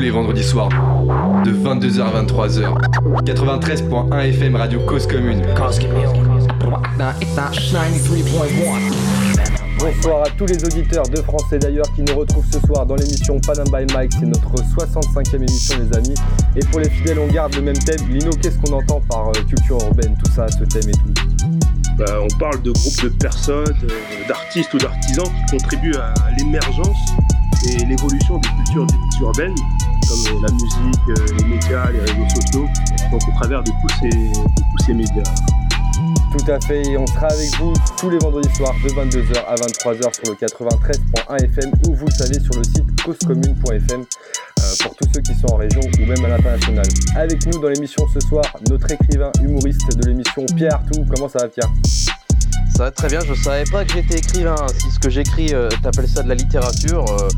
tous les vendredis soirs de 22h à 23h. 93.1 FM Radio Cause Commune. Bonsoir à tous les auditeurs de France et d'ailleurs qui nous retrouvent ce soir dans l'émission Panam by Mike. C'est notre 65e émission, les amis. Et pour les fidèles, on garde le même thème. Lino, qu'est-ce qu'on entend par euh, culture urbaine, tout ça, ce thème et tout? Bah, on parle de groupes de personnes, euh, d'artistes ou d'artisans qui contribuent à l'émergence et l'évolution des cultures urbaines, comme euh, la musique, les médias, les réseaux sociaux, donc au travers de tous ces, tous ces médias. Tout à fait, et on sera avec vous tous les vendredis soirs de 22h à 23h sur le 93.1 FM ou vous le savez sur le site causecommune.fm euh, pour tous ceux qui sont en région ou même à l'international. Avec nous dans l'émission ce soir, notre écrivain humoriste de l'émission Pierre Artout. Comment ça va Pierre? Ça très bien, je savais pas que j'étais écrivain. Si ce que j'écris, euh, t'appelles ça de la littérature, euh,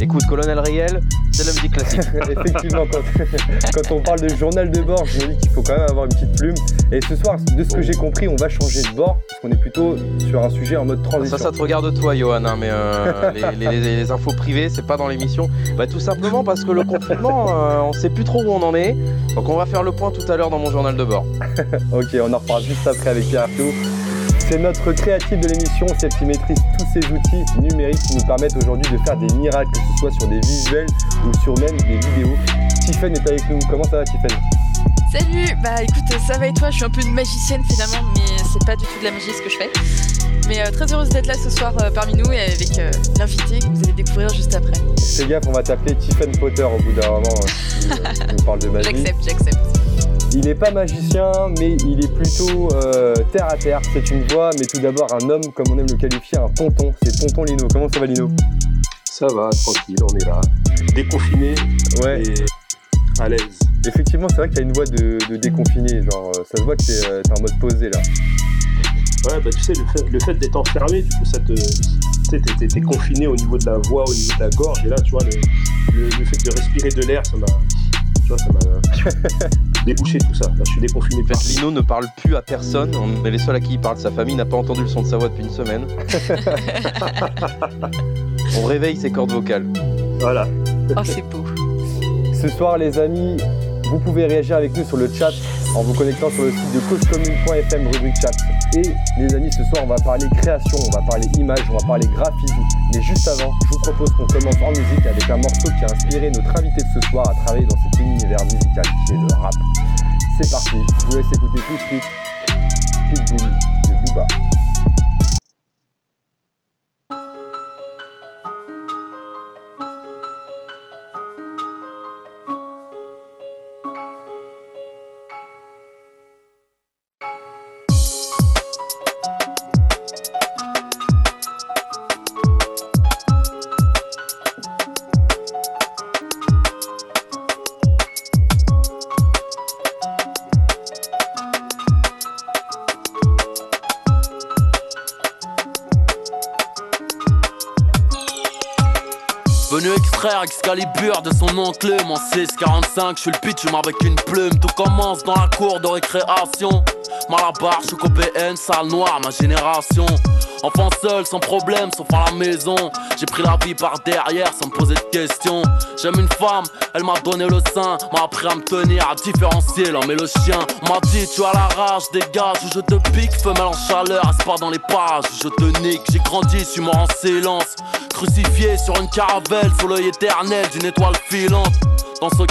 écoute, Colonel Riel, c'est la musique classique. Effectivement, quand, on parle de journal de bord, je me dis qu'il faut quand même avoir une petite plume. Et ce soir, de ce que j'ai compris, on va changer de bord, parce qu'on est plutôt sur un sujet en mode transition. Ça, ça te regarde toi, Johan, hein, mais euh, les, infos privées, c'est pas dans l'émission. Bah, tout simplement parce que le confinement, on sait plus trop où on en est. Donc on va faire le point tout à l'heure dans mon journal de bord. ok, on en reparle juste après avec Pierre Arthur. C'est notre créative de l'émission, celle qui maîtrise tous ces outils numériques qui nous permettent aujourd'hui de faire des miracles, que ce soit sur des visuels ou sur même des vidéos. Tiffen est avec nous. Comment ça va, Tiffen? Salut Bah écoute, ça va et toi? Je suis un peu une magicienne finalement, mais c'est pas du tout de la magie ce que je fais. Mais euh, très heureuse d'être là ce soir euh, parmi nous et avec euh, l'invité que vous allez découvrir juste après. Fais gaffe, on va t'appeler Tiffen Potter au bout d'un moment si on parle de magie. J'accepte, j'accepte. Il n'est pas magicien, mais il est plutôt euh, terre à terre. C'est une voix, mais tout d'abord un homme, comme on aime le qualifier, un tonton. C'est tonton Lino. Comment ça va, Lino? Ça va, tranquille, on est là. Déconfiné ouais. et à l'aise. Effectivement, c'est vrai que tu as une voix de, déconfiné. Genre, euh, ça se voit que tu es, euh, en mode posé là. Ouais, bah tu sais, le fait, d'être enfermé, du coup, ça te. Tu sais, t'es confiné au niveau de la voix, au niveau de la gorge. Et là, tu vois, le fait de respirer de l'air, ça m'a ça m'a débouché tout ça. je suis déconfiné. En fait, Lino ne parle plus à personne. On est les seuls à qui il parle. Sa famille n'a pas entendu le son de sa voix depuis une semaine. On réveille ses cordes vocales. Voilà. Oh, c'est beau. Ce soir, les amis, vous pouvez réagir avec nous sur le chat en vous connectant sur le site de causecommune.fm rubrique chat. Et les amis, ce soir, on va parler création, on va parler image, on va parler graphisme. Mais juste avant, je vous propose qu'on commence en musique avec un morceau qui a inspiré notre invité de ce soir à travailler dans cet univers musical qui est le rap. C'est parti, je vous laisse écouter tout de suite Pitbull de Booba. Excalibur de son oncle, mon 645, je suis le pitch, avec une plume, tout commence dans la cour de récréation. Malabar, je suis salle noire, ma génération. Enfant seul, sans problème, sauf à la maison. J'ai pris la vie par derrière sans me poser de questions. J'aime une femme, elle m'a donné le sein, m'a appris à me tenir, à différencier l'homme et le chien. M'a dit, tu as la rage, dégage, ou je te pique, femelle en chaleur, pas dans les pages, je te nique. J'ai grandi, suis mort en silence. Crucifié sur une caravelle, sous l'œil éternel d'une étoile filante. Dans ce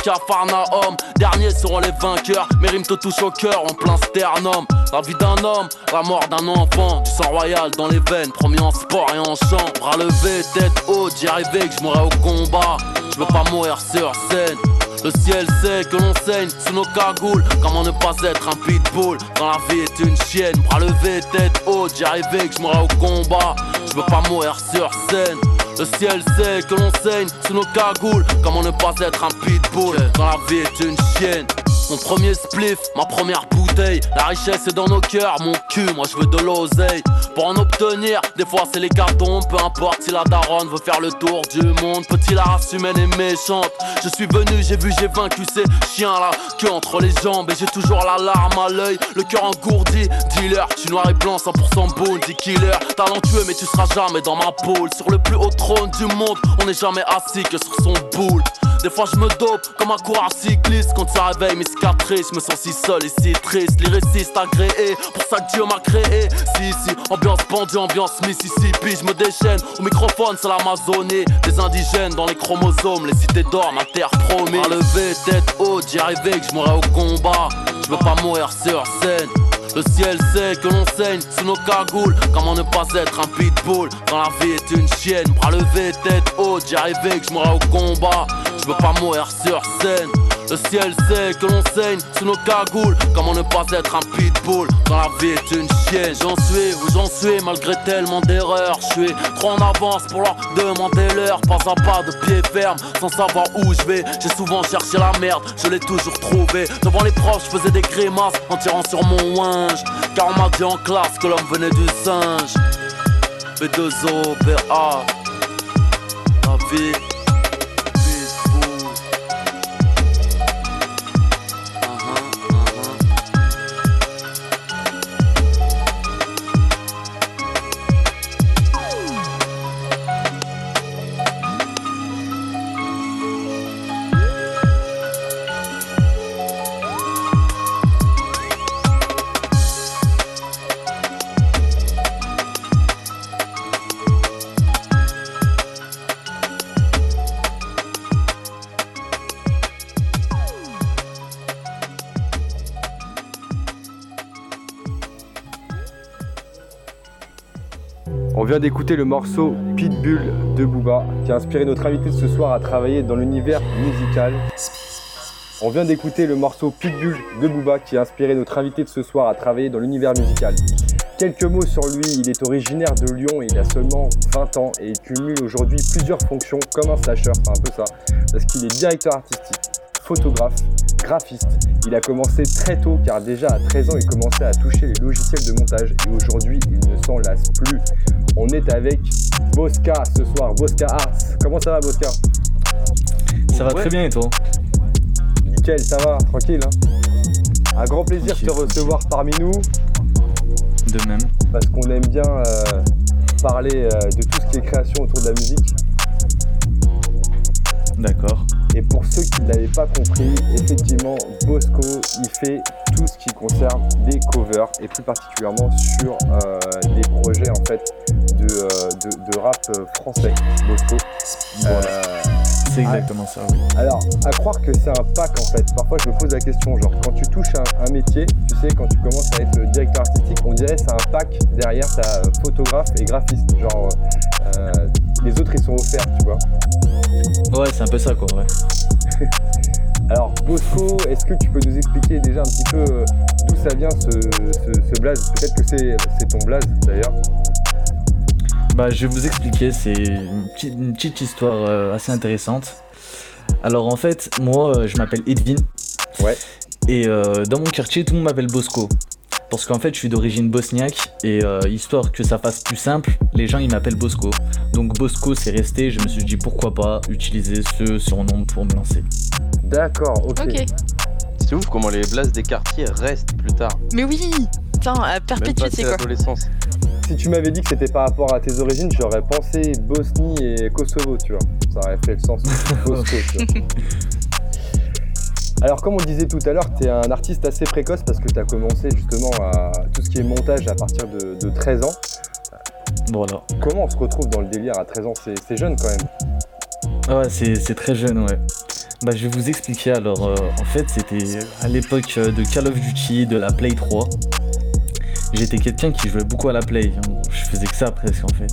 homme, derniers seront les vainqueurs. Mes rimes te touchent au cœur en plein sternum. La vie d'un homme, la mort d'un enfant. Du sang royal dans les veines, promis en sport et en chant. Bras levés, tête haute, j'y arrivais que je mourrais au combat. Je veux pas mourir sur scène. Le ciel sait que l'on saigne sous nos cagoules. Comment ne pas être un pitbull quand la vie est une chienne? Bras levés, tête haute, j'y arrivais que je mourrais au combat. Je veux pas mourir sur scène. Le ciel sait que l'on saigne sous nos cagoules. Comment ne pas être un pitbull? Quand la vie est une chienne? Mon premier spliff, ma première bouteille. La richesse est dans nos cœurs, mon cul, moi je veux de l'oseille. Pour en obtenir, des fois c'est les cartons. Peu importe si la daronne veut faire le tour du monde. Petit, la race humaine est méchante. Je suis venu, j'ai vu, j'ai vaincu ces chiens là. Que entre les jambes et j'ai toujours la larme à l'œil. Le cœur engourdi, dealer. Je suis noir et blanc, 100% bounty killer. Talentueux, mais tu seras jamais dans ma poule. Sur le plus haut trône du monde, on n'est jamais assis que sur son boule. Des fois je me dope comme un coureur cycliste. Quand ça réveille mes je me sens si seul et si triste. Lyriciste agréé, pour ça que Dieu m'a créé. Si, si, ambiance pendue, ambiance Mississippi. Je me déchaîne au microphone, c'est l'Amazonie. Des indigènes dans les chromosomes, les cités d'or, ma terre promise. À lever, tête haute, j'y arrivais que je mourrais au combat. Je veux pas mourir sur scène. Le ciel sait que l'on saigne sous nos cagoules. Comment ne pas être un pitbull quand la vie est une chienne? Bras levé, tête haute, j'y arrivais que je mourrais au combat. Je veux pas mourir sur scène. Le ciel sait que l'on saigne sous nos cagoules. Comment ne pas être un pitbull quand la vie est une chienne? J'en suis où j'en suis malgré tellement d'erreurs. Je suis trop en avance pour leur demander l'heure. Pas à pas de pied ferme sans savoir où je vais. J'ai souvent cherché la merde, je l'ai toujours trouvé. Devant les profs, je faisais des grimaces en tirant sur mon winge. Car on m'a dit en classe que l'homme venait du singe. B2O, PA. La vie. Vient d'écouter le morceau Pitbull de Booba qui a inspiré notre invité de ce soir à travailler dans l'univers musical. On vient d'écouter le morceau Pitbull de Booba qui a inspiré notre invité de ce soir à travailler dans l'univers musical. Quelques mots sur lui, il est originaire de Lyon et il a seulement 20 ans et il cumule aujourd'hui plusieurs fonctions comme un slasher, c'est un peu ça, parce qu'il est directeur artistique, photographe, graphiste. Il a commencé très tôt car déjà à 13 ans il commençait à toucher les logiciels de montage et aujourd'hui il ne s'en lasse plus. On est avec Bosca ce soir, Bosca Arts. Comment ça va Bosca? Ça va très bien et toi? Nickel, ça va, tranquille. hein un grand plaisir de te Tranquille, recevoir parmi nous De même. parce qu'on aime bien euh, parler euh, de tout ce qui est création autour de la musique. D'accord. Et pour ceux qui ne l'avaient pas compris, effectivement, Bosco, il fait tout ce qui concerne des covers et plus particulièrement sur euh, des projets en fait de, euh, de- de rap euh, français. Bosco. Voilà. Euh, C'est exactement ça, oui. alors, à croire que c'est un pack en fait. Parfois, je me pose la question, genre, quand tu touches un, un métier, tu sais, quand tu commences à être directeur artistique, on dirait c'est un pack. Derrière, euh, photographe et graphiste. Genre, euh, les autres, ils sont offerts, tu vois. Ouais, c'est un peu ça, quoi, ouais. Alors, Bosco, est-ce que tu peux nous expliquer déjà un petit peu euh, d'où ça vient ce, ce, ce blaze? Peut-être que c'est c'est ton blaze d'ailleurs. Bah, je vais vous expliquer, c'est une petite, une petite histoire euh, assez intéressante. Alors, en fait, moi, euh, je m'appelle Edwin. Ouais. Et euh, dans mon quartier, tout le monde m'appelle Bosco. Parce qu'en fait, je suis d'origine bosniaque et euh, histoire que ça fasse plus simple, les gens ils m'appellent Bosco. Donc Bosco c'est resté, je me suis dit pourquoi pas utiliser ce surnom pour me lancer. D'accord, ok. C'est ouf comment les blasts des quartiers restent plus tard. Mais oui Putain, à perpétuité quoi. Si tu m'avais dit que c'était par rapport à tes origines, j'aurais pensé Bosnie et Kosovo, tu vois. Ça aurait fait le sens. Bosco, tu vois. Alors, comme on disait tout à l'heure, tu es un artiste assez précoce parce que tu as commencé justement à tout ce qui est montage à partir de, de 13 ans. Voilà. Comment on se retrouve dans le délire à 13 ans? C'est jeune quand même. Ah ouais, c'est c'est très jeune, ouais. Bah, je vais vous expliquer. Alors, euh, en fait, c'était à l'époque euh, de Call of Duty, de la Play 3. J'étais quelqu'un qui jouait beaucoup à la Play. Je faisais que ça presque, en fait.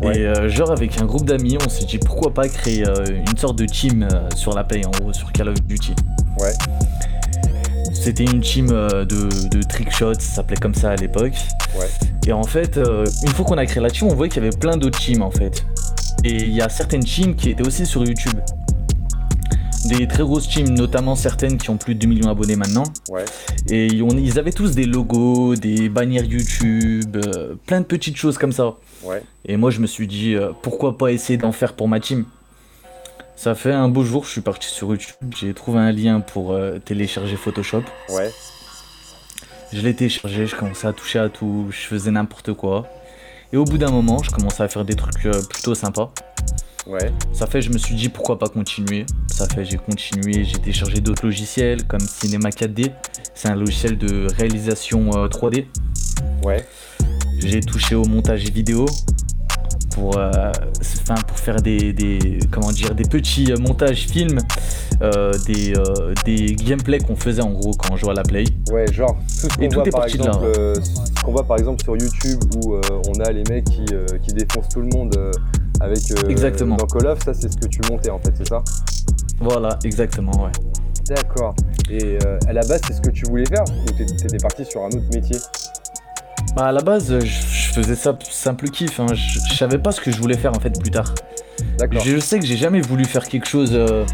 Ouais. Et euh, genre, avec un groupe d'amis, on s'est dit pourquoi pas créer euh, une sorte de team euh, sur la Play, en gros, sur Call of Duty. Ouais. C'était une team euh, de, de trickshot, ça s'appelait comme ça à l'époque. Ouais. Et en fait, euh, une fois qu'on a créé la team, on voyait qu'il y avait plein d'autres teams en fait. Et il y a certaines teams qui étaient aussi sur YouTube. Des très grosses teams, notamment certaines qui ont plus de 2 millions d'abonnés maintenant. Ouais. Et ils ont- ils avaient tous des logos, des bannières YouTube, euh, plein de petites choses comme ça. Ouais. Et moi je me suis dit euh, pourquoi pas essayer d'en faire pour ma team. Ça fait un beau jour, je suis parti sur YouTube, j'ai trouvé un lien pour euh, télécharger Photoshop. Ouais. Je l'ai téléchargé, je commençais à toucher à tout, je faisais n'importe quoi. Et au bout d'un moment, je commençais à faire des trucs euh, plutôt sympas. Ouais. Ça fait, je me suis dit pourquoi pas continuer. Ça fait, j'ai continué, j'ai téléchargé d'autres logiciels comme Cinema 4D. C'est un logiciel de réalisation euh, 3D. Ouais. J'ai touché au montage vidéo pour, euh, pour faire des, des- comment dire, des petits euh, montages films, euh, des, euh, des gameplays qu'on faisait en gros quand on jouait à la Play. Ouais, genre tout ce qu'on voit par exemple, euh, ce qu'on voit par exemple sur YouTube où on a les mecs qui, qui défoncent tout le monde avec Exactement. dans Call of, ça c'est ce que tu montais en fait, c'est ça? Voilà, exactement, ouais. D'accord. Et à la base, c'est ce que tu voulais faire ou t'é- t'étais parti sur un autre métier? Bah à la base, je, je faisais ça simple kiff. hein. Je, je savais pas ce que je voulais faire en fait plus tard. D'accord. Je sais que j'ai jamais voulu faire quelque chose euh,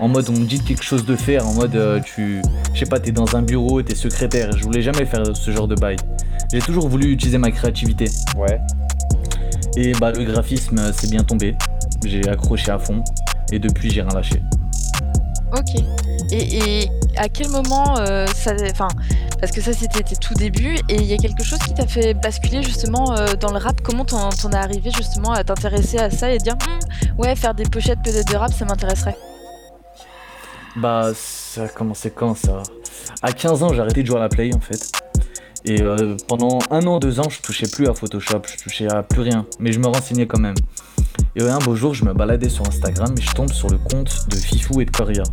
en mode on me dit quelque chose de faire, en mode euh, tu, je sais pas, t'es dans un bureau, t'es secrétaire. Je voulais jamais faire ce genre de bail. J'ai toujours voulu utiliser ma créativité. Ouais. Et bah le graphisme euh, c'est bien tombé. J'ai accroché à fond et depuis j'ai rien lâché. Ok. Et, et à quel moment euh, ça. Enfin, parce que ça c'était tes tout débuts et il y a quelque chose qui t'a fait basculer justement euh, dans le rap. Comment t'en es arrivé justement à t'intéresser à ça et dire Hum, ouais, faire des pochettes peut-être de rap ça m'intéresserait Bah ça a commencé quand ça? À 15 ans j'ai arrêté de jouer à la play en fait. Et euh, pendant un an, deux ans, je touchais plus à Photoshop, je touchais à plus rien, mais je me renseignais quand même. Et un beau jour, je me baladais sur Instagram et je tombe sur le compte de Fifou et de Coria.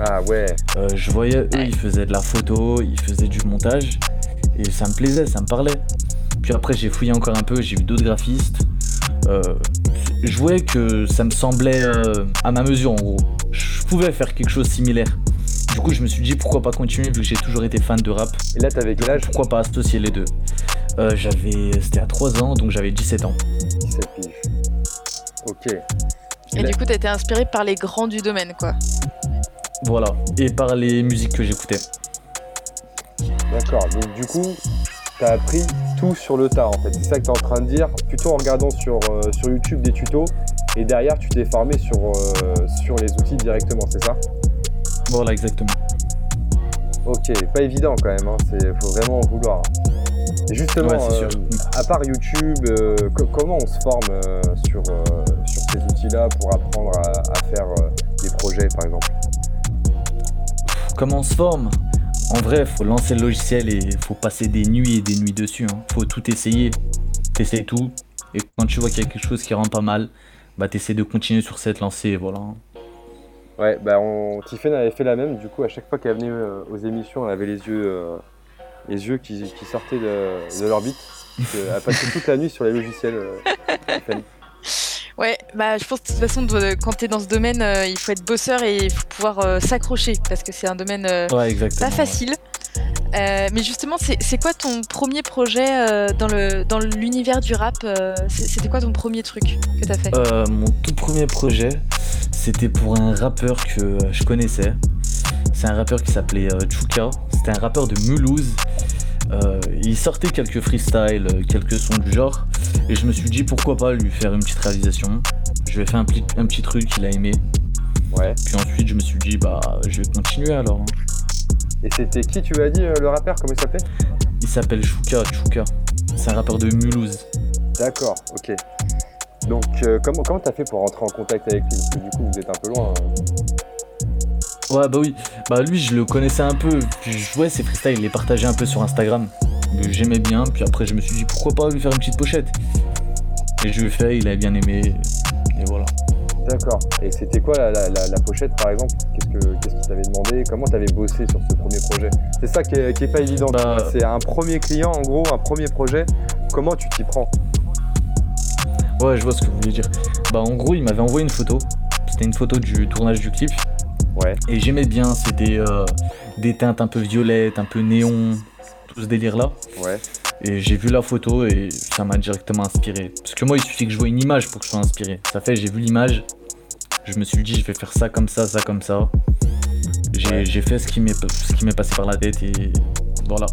Ah ouais. Euh, je voyais, eux, ils faisaient de la photo, ils faisaient du montage, et ça me plaisait, ça me parlait. Puis après, j'ai fouillé encore un peu, j'ai vu d'autres graphistes. Euh, je voyais que ça me semblait euh, à ma mesure, en gros. Je pouvais faire quelque chose de similaire. Du coup, je me suis dit pourquoi pas continuer, vu que j'ai toujours été fan de rap. Et là, t'avais quel âge? Pourquoi pas associer les deux Euh, J'avais. C'était à 3 ans, donc j'avais 17 ans. 17 piges. Ok. Et là- du coup, t'as été inspiré par les grands du domaine quoi. Voilà. Et par les musiques que j'écoutais. D'accord. Donc du coup, t'as appris tout sur le tas en fait. C'est ça que t'es en train de dire, plutôt en regardant sur, euh, sur YouTube des tutos et derrière tu t'es formé sur, euh, sur les outils directement, c'est ça? Voilà, exactement. Ok, pas évident quand même, hein. c'est faut vraiment en vouloir. Et justement, Ouais, euh, à part YouTube, co- comment on se forme sur, sur ces outils-là pour apprendre à, à faire des projets par exemple? Comment on se forme? En vrai, faut lancer le logiciel et faut passer des nuits et des nuits dessus. hein. Faut tout essayer. T'essayes tout. Et quand tu vois qu'il y a quelque chose qui rend pas mal, bah t'essaies de continuer sur cette lancée. Voilà. Ouais, bah on... Avait fait la même, du coup à chaque fois qu'elle venait euh, aux émissions, elle avait les yeux, euh, les yeux qui, sortaient de, l'orbite. Elle passait toute la nuit sur les logiciels. euh. Ouais, bah je pense que de toute façon, quand t'es dans ce domaine, euh, il faut être bosseur et il faut pouvoir euh, s'accrocher parce que c'est un domaine euh, Ouais, pas facile. Mais justement, c'est quoi ton premier projet dans le dans l'univers du rap C'était quoi ton premier truc que t'as fait? Euh, mon tout premier projet, c'était pour un rappeur que je connaissais. C'est un rappeur qui s'appelait Chuka. C'était un rappeur de Mulhouse. Euh, il sortait quelques freestyles, euh, quelques sons du genre. Et je me suis dit pourquoi pas lui faire une petite réalisation. Je vais faire un, petit- un petit truc qu'il a aimé. Ouais. Puis ensuite, je me suis dit, bah, je vais continuer alors. hein. Et c'était qui tu as dit euh, le rappeur Comment il s'appelait? Il s'appelle Chouka, Chouka. C'est un rappeur de Mulhouse. D'accord, ok. Donc euh, comment comment t'as fait pour rentrer en contact avec lui? Parce que du coup vous êtes un peu loin. euh. Ouais, bah oui. Bah, lui, je le connaissais un peu. Puis, je- ouais, ses freestyles, il les partageait un peu sur Instagram. Mais J'aimais bien. Puis après, je me suis dit, pourquoi pas lui faire une petite pochette. Et je lui ai fait, il a bien aimé. Et voilà. D'accord. Et c'était quoi la, la- la- la pochette par exemple? Qu'est-ce que qu'est-ce qu'il t'avait demandé? Comment t'avais bossé sur ce premier projet? C'est ça qui est, qui est pas évident. Bah-. C'est un premier client en gros, un premier projet. Comment tu t'y prends? Ouais, je vois ce que vous voulez dire. Bah, en gros, il m'avait envoyé une photo. C'était une photo du tournage du clip. Ouais. Et j'aimais bien. C'était euh, des teintes un peu violettes, un peu néon. Tout ce délire-là. Ouais. Et j'ai vu la photo et ça m'a directement inspiré. Parce que moi, il suffit que je vois une image pour que je sois inspiré. Ça fait, j'ai vu l'image, je me suis dit, je vais faire ça comme ça, ça comme ça. J'ai Ouais. fait ce qui m'est ce qui m'est passé par la tête et voilà.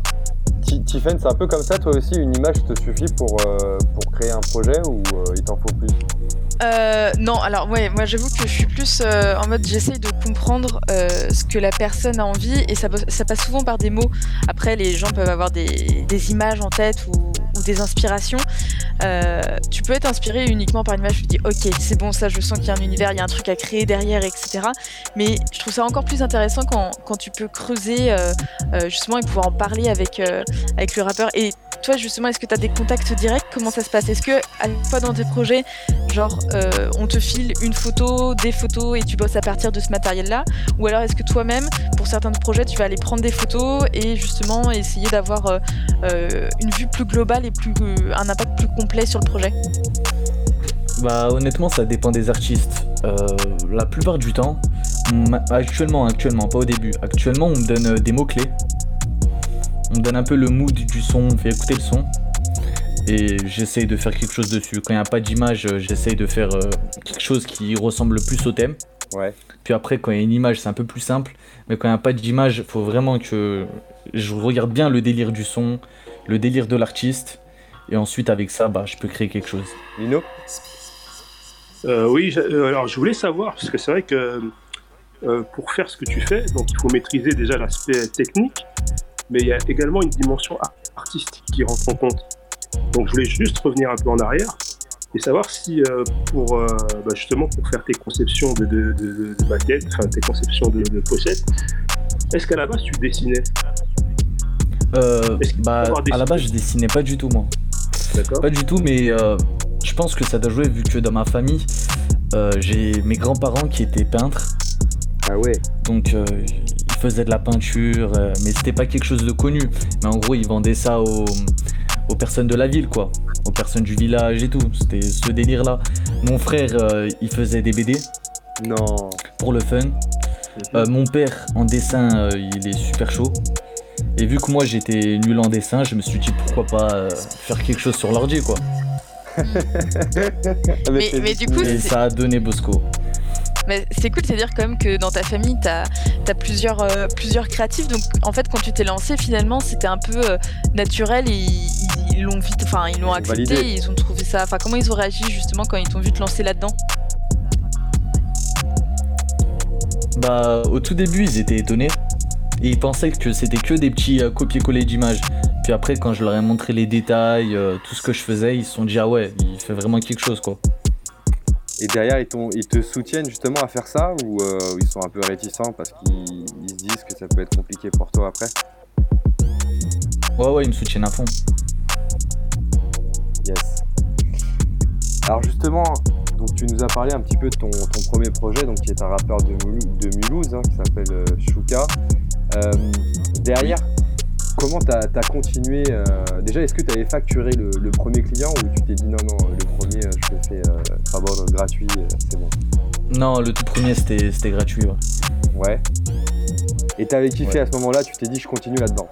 Ti- Tiffen, c'est un peu comme ça toi aussi Une image te suffit pour, euh, pour créer un projet ou euh, il t'en faut plus? Euh, non, alors moi j'avoue que je suis plus euh, en mode j'essaye de comprendre euh, ce que la personne a envie et ça, ça passe souvent par des mots. Après, les gens peuvent avoir des, des images en tête ou, des inspirations, tu peux être inspiré uniquement par une image. Tu te dis, ok, c'est bon, ça, je sens qu'il y a un univers, il y a un truc à créer derrière, etc. Mais je trouve ça encore plus intéressant quand, quand tu peux creuser justement et pouvoir en parler avec, avec le rappeur. Et toi, justement, est-ce que tu as des contacts directs? Comment ça se passe? Est-ce que à fois dans tes projets, genre, on te file une photo, des photos et tu bosses à partir de ce matériel-là? Ou alors est-ce que toi-même, pour certains projets, tu vas aller prendre des photos et justement essayer d'avoir une vue plus globale et plus, un impact plus complet sur le projet? Bah honnêtement ça dépend des artistes. Euh, la plupart du temps, actuellement, actuellement, pas au début, actuellement on me donne euh, des mots-clés. On me donne un peu le mood du son, on fait écouter le son. Et j'essaye de faire quelque chose dessus. Quand il n'y a pas d'image, euh, j'essaye de faire quelque chose qui ressemble le plus au thème. Ouais. Puis après, quand il y a une image, c'est un peu plus simple. Mais quand il n'y a pas d'image, il faut vraiment que je regarde bien le délire du son, le délire de l'artiste. Et ensuite, avec ça, bah, je peux créer quelque chose. Lino euh, Oui, euh, alors je voulais savoir, parce que c'est vrai que euh, pour faire ce que tu fais, donc il faut maîtriser déjà l'aspect technique, mais il y a également une dimension artistique qui rentre en compte. Donc je voulais juste revenir un peu en arrière et savoir si pour bah, justement pour faire tes conceptions de, de, de, de maquettes, enfin tes conceptions de, de pochettes, est-ce qu'à la base tu dessinais? Euh, bah, à la base, je dessinais pas du tout, moi. Pas du tout, mais euh, je pense que ça doit jouer vu que dans ma famille, euh, j'ai mes grands-parents qui étaient peintres. Ah ouais. Donc ils faisaient de la peinture, mais c'était pas quelque chose de connu. Mais en gros, ils vendaient ça aux, aux personnes de la ville, quoi. Aux personnes du village et tout. C'était ce délire-là. Mon frère, il faisait des BD. Non. Pour le fun. Mhm. mon père, en dessin, il est super chaud. Et vu que moi j'étais nul en dessin, je me suis dit pourquoi pas euh, faire quelque chose sur l'ordi quoi. mais, du coup, et ça a donné Bosco. Mais c'est cool, c'est-à-dire quand même que dans ta famille, tu as, plusieurs, euh, plusieurs créatifs. Donc en fait, quand tu t'es lancé, finalement, c'était un peu euh, naturel et ils l'ont vite, enfin, ils l'ont accepté, ils ont trouvé ça. Enfin, comment ils ont réagi justement quand ils t'ont vu te lancer là-dedans? Bah, au tout début, ils étaient étonnés et ils pensaient que c'était que des petits euh, copier-coller d'images. Puis après, quand je leur ai montré les détails, tout ce que je faisais, ils se sont dit ah ouais, il fait vraiment quelque chose quoi. Et derrière, ils, ils te soutiennent justement à faire ça ou euh, ils sont un peu réticents parce qu'ils se disent que ça peut être compliqué pour toi après? Ouais, ouais, ils me soutiennent à fond. Yes. Alors justement, donc tu nous as parlé un petit peu de ton, premier projet, donc qui est un rappeur de, Mulhouse, hein, qui s'appelle Shuka. Euh, derrière, comment tu as, continué euh, Déjà, est-ce que tu avais facturé le, premier client ou tu t'es dit non, non, le premier, euh, je le fais euh, gratuit, c'est bon? Non, le tout premier, c'était gratuit. Ouais. ouais. Et t'avais kiffé à ce moment-là, tu t'es dit je continue là-dedans?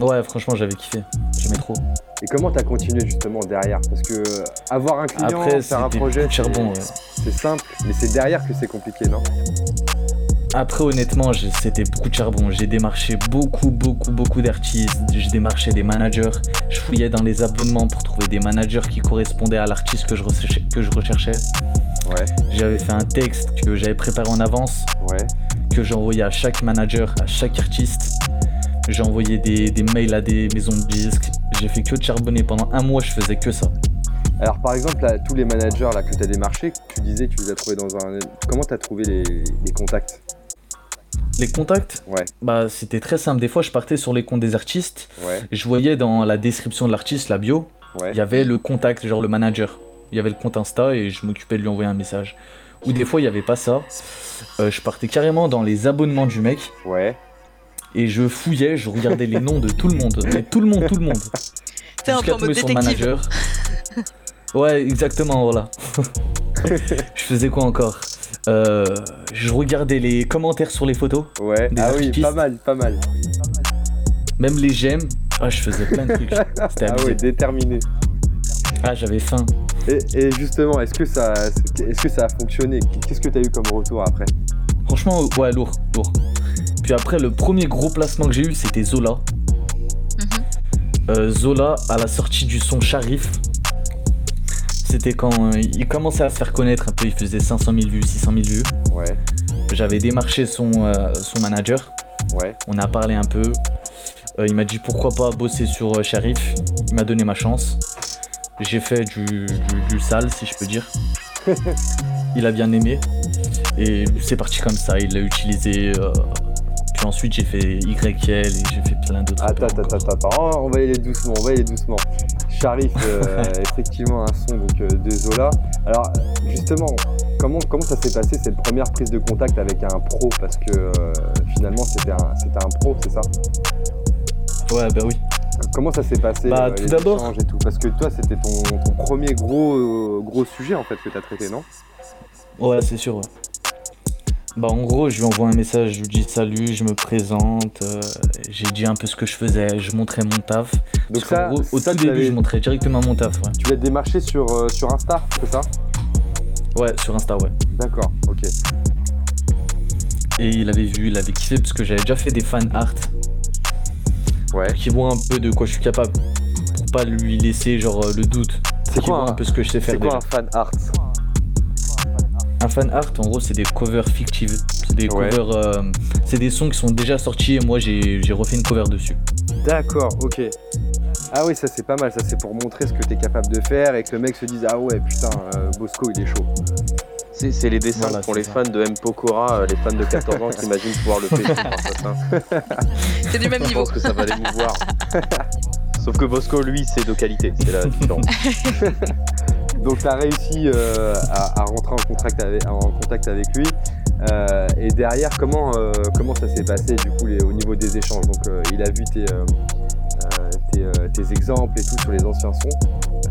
Ouais, franchement, j'avais kiffé. J'aimais trop. Et comment t'as continué justement derrière? Parce que avoir un client, faire un projet, c'est simple, mais c'est derrière que c'est compliqué, non? Après, honnêtement, c'était beaucoup de charbon. J'ai démarché beaucoup, beaucoup, beaucoup d'artistes. J'ai démarché des managers. Je fouillais dans les abonnements pour trouver des managers qui correspondaient à l'artiste que je recherchais. Que je recherchais. Ouais. J'avais fait un texte que j'avais préparé en avance. Ouais. Que j'envoyais à chaque manager, à chaque artiste. J'ai envoyé des, mails à des maisons de disques. J'ai fait que de charbonner. Pendant un mois, je faisais que ça. Alors par exemple, tous les managers là, que tu as démarchés, tu disais que tu les as trouvés dans un... Comment tu as trouvé les contacts? Les contacts Ouais. Bah, c'était très simple. Des fois, je partais sur les comptes des artistes. Ouais. Je voyais dans la description de l'artiste, la bio, il y avait le contact, genre le manager. Il y avait le compte Insta et je m'occupais de lui envoyer un message. Ou des fois, il n'y avait pas ça. Euh, je partais carrément dans les abonnements du mec. Ouais. Et je fouillais, je regardais les noms de tout le monde. Mais tout le monde, tout le monde. C'est un peu son manager. Ouais, exactement, voilà. je faisais quoi encore? Euh, je regardais les commentaires sur les photos. Ouais, ah oui, pas mal, pas mal. Même les j'aime. Ah, je faisais plein de trucs. C'était ah oui, déterminé. Ah, j'avais faim. Et, justement, est-ce que, ça, est-ce que ça a fonctionné? Qu'est-ce que tu as eu comme retour après? Franchement, ouais, lourd, lourd. Puis après, le premier gros placement que j'ai eu, c'était Zola. Mhm. Euh, Zola, à la sortie du son Sharif, c'était quand euh, il commençait à se faire connaître un peu, il faisait 500 000 vues, 600 000 vues. Ouais. J'avais démarché son, euh, son manager. Ouais. On a parlé un peu. Euh, il m'a dit pourquoi pas bosser sur Sharif? Il m'a donné ma chance. J'ai fait du, du, du sale, si je peux dire. il a bien aimé. Et c'est parti comme ça. Il l'a utilisé. Ensuite, j'ai fait YL et j'ai fait plein d'autres. Attends, attends, attends, attends. Oh, on va y aller doucement, on va y aller doucement. Sharif, euh, effectivement, un son donc, euh, de Zola. Alors, justement, comment, comment ça s'est passé cette première prise de contact avec un pro? Parce que euh, finalement, c'était un, c'était un pro, c'est ça? Ouais, bah oui. Comment ça s'est passé Bah, tout d'abord- et tout? Parce que toi, c'était ton, ton premier gros, gros sujet en fait que tu as traité, non? Ouais, c'est sûr. ouais. Bah, en gros, je lui envoie un message, je lui dis salut, je me présente. euh, j'ai dit un peu ce que je faisais, je montrais mon taf. Donc Parce ça, gros, au ça, début, je montrais directement mon taf. Ouais, tu l'as démarché sur, euh, sur Insta, c'est ça? Ouais sur Insta, ouais. D'accord, ok. Et il avait vu, il avait kiffé parce que j'avais déjà fait des fan art Ouais. qui voient un peu de quoi je suis capable pour pas lui laisser genre euh, le doute. C'est quoi, voit un- un peu ce que je sais faire c'est quoi déjà. un fan art? Un fan art, en gros, c'est des covers fictives. C'est des Ouais. covers, euh, c'est des sons qui sont déjà sortis et moi j'ai refait une cover dessus. D'accord, ok. Ah oui, ça c'est pas mal, ça c'est pour montrer ce que tu es capable de faire et que le mec se dise Ah ouais, putain, euh, Bosco il est chaud. C'est les dessins Voilà, pour les ça. fans de M. Pokora, euh, les fans de 14 ans qui imaginent pouvoir le péter par ça. C'est du même Je niveau. pense que ça va l'émouvoir. Sauf que Bosco, lui, c'est de qualité. C'est la différence. Donc tu as réussi euh, à, à rentrer en contact avec, en contact avec lui. Euh, et derrière, comment, euh, comment ça s'est passé du coup les- au niveau des échanges? Donc il a vu tes, tes, tes exemples et tout sur les anciens sons,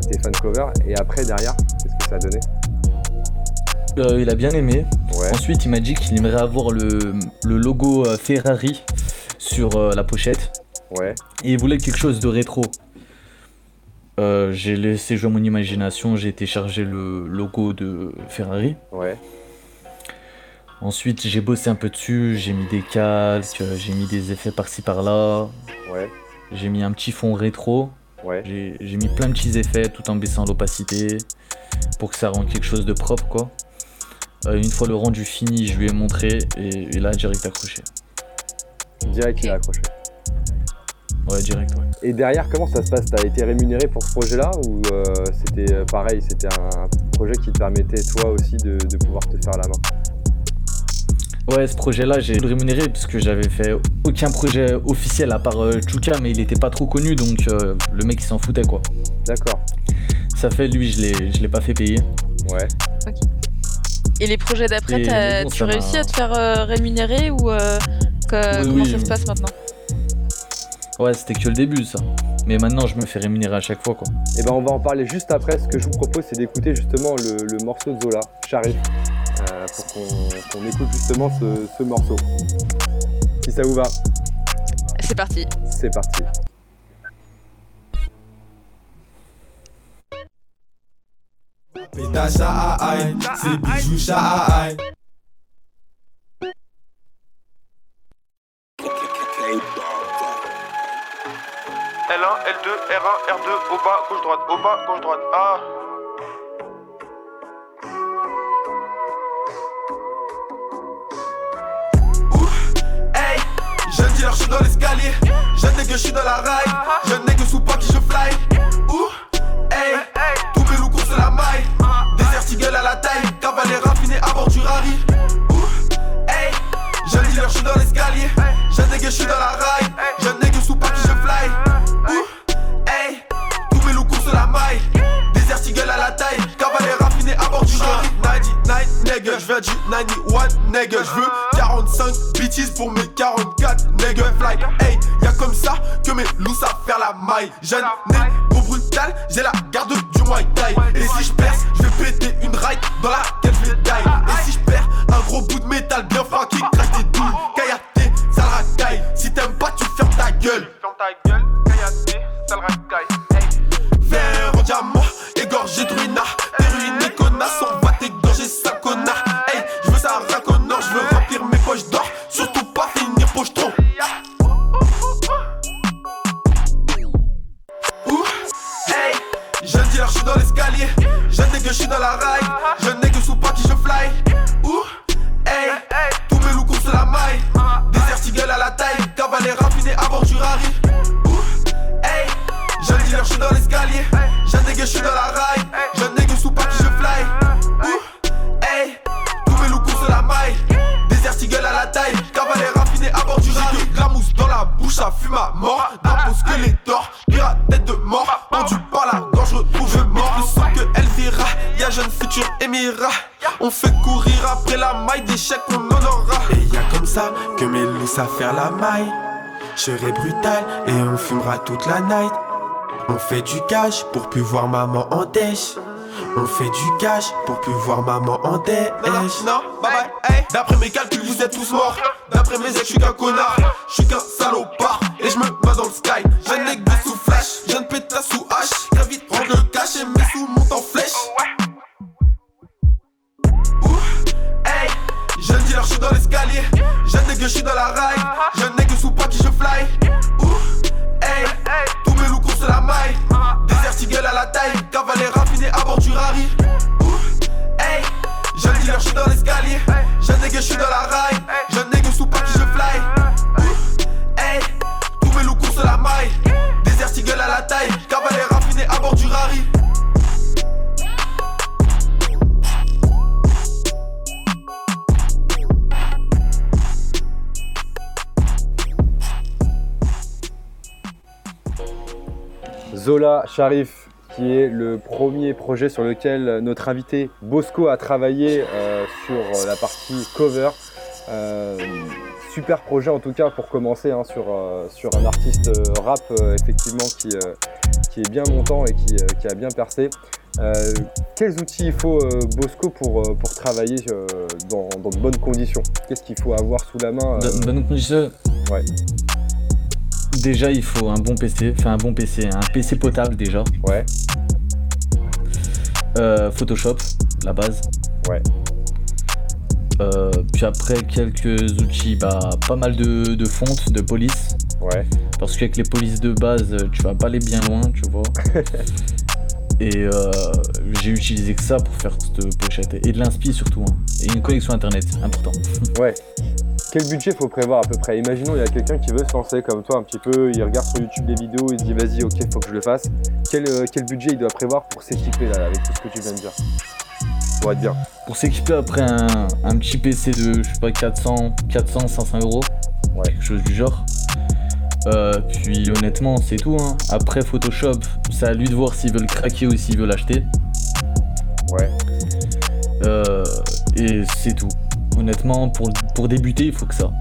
tes fan covers. Et après, derrière, qu'est-ce que ça a donné? Il a bien aimé. Ouais. Ensuite, il m'a dit qu'il aimerait avoir le, le logo Ferrari sur la pochette. Ouais. Et il voulait quelque chose de rétro. Euh, j'ai laissé jouer mon imagination, j'ai téléchargé le logo de Ferrari. Ouais. Ensuite, j'ai bossé un peu dessus, j'ai mis des calques, euh, j'ai mis des effets par-ci par-là, Ouais. j'ai mis un petit fond rétro, Ouais. j'ai j'ai mis plein de petits effets tout en baissant l'opacité pour que ça rende quelque chose de propre quoi. Euh, une fois le rendu fini, je lui ai montré et, et là direct accroché. Direct, il a accroché. Ouais, direct, ouais. Et derrière, comment ça se passe? T'as été rémunéré pour ce projet-là ou euh, c'était euh, pareil, c'était un projet qui te permettait toi aussi de, de pouvoir te faire la main? Ouais, ce projet-là, j'ai rémunéré parce que j'avais fait aucun projet officiel à part euh, Chuka, mais il était pas trop connu donc euh, le mec il s'en foutait quoi. D'accord. Ça fait lui, je l'ai je l'ai pas fait payer. Ouais. Et les projets d'après, bon, tu réussis à te faire euh, rémunérer ou euh, que- Oui, comment oui, ça se passe maintenant? Ouais, c'était que le début ça. Mais maintenant, je me fais rémunérer à chaque fois quoi. Et ben on va en parler juste après. Ce que je vous propose, c'est d'écouter justement le, le morceau de Zola, Sharif, euh, pour qu'on écoute justement ce, ce morceau. Si ça vous va, C'est parti. c'est parti. Pétage à aïe, c'est. L1, L2, R1, R2, au bas, gauche, droite, au bas, gauche, droite. Ah. Hey, jeune dealer, je suis dans l'escalier. Jeune nègre, je suis dans la raille. Jeune nègre sous pas qui je fly. Ouh, hey, tous mes loups courent sur la maille. Désert Eagle à la taille. Cavalier raffiné à bord du Rari. Ouh, hey, jeune dealer, je suis dans l'escalier. Jeune nègre, je suis dans la raille. Jeune 99 nègre, je viens du 91 nègre. Je veux 45 bitches pour mes 44 nègre fly. Hey, y'a comme ça que mes loups savent faire la maille. Jeune nègre brutal, j'ai la garde du Muay Thai. Et si je perce, je vais péter une ride dans laquelle je vais die. Et si je perds un gros bout de métal bien franc qui craque tes douilles, Kayaté, ça le racaille. Si t'aimes pas, tu fermes ta gueule. Ferme ta gueule, Kayate, sale racaille. Savent faire la maille. Je serai brutal et on fumera toute la night. On fait du cash pour plus voir maman en dèche. On fait du cash pour plus voir maman en dèche. Non, bye bye, hey. D'après mes calculs, vous êtes tous morts. D'après mes ex, je suis qu'un connard. Je suis qu'un salopard et je me bats dans le sky. Zola Sharif, qui est le premier projet sur lequel notre invité Bosco a travaillé euh, sur la partie cover. Euh, super projet en tout cas pour commencer hein, sur, euh, sur un artiste rap effectivement qui, qui est bien montant et qui, qui a bien percé. Quels outils il faut Bosco pour, pour travailler dans, dans de bonnes conditions? Qu'est-ce qu'il faut avoir sous la main euh, Bonne condition. Ouais. Déjà, il faut un bon PC, enfin un bon PC, un PC potable déjà. Ouais. Euh, Photoshop, la base. Ouais. Euh, puis après quelques outils, bah pas mal de, de fontes, de police. Ouais. Parce qu'avec les polices de base, tu vas pas aller bien loin, tu vois. Et euh, j'ai utilisé que ça pour faire cette pochette. Et de l'inspi surtout. hein. Et une connexion internet, important. Ouais. Quel budget faut prévoir à peu près? Imaginons il y a quelqu'un qui veut se lancer comme toi un petit peu, il regarde sur YouTube des vidéos, il se dit vas-y ok faut que je le fasse. Quel, euh, quel budget il doit prévoir pour s'équiper là avec tout ce que tu viens de dire? Pour être bien. Pour s'équiper après un, un petit PC de, je sais pas, 400, 400, 500 euros? Quelque chose du genre. Euh, puis honnêtement, c'est tout. hein. Après Photoshop, c'est à lui de voir s'il veut le craquer ou s'il veut l'acheter. Ouais. Euh, et c'est tout. Honnêtement, pour, pour débuter, il faut que ça.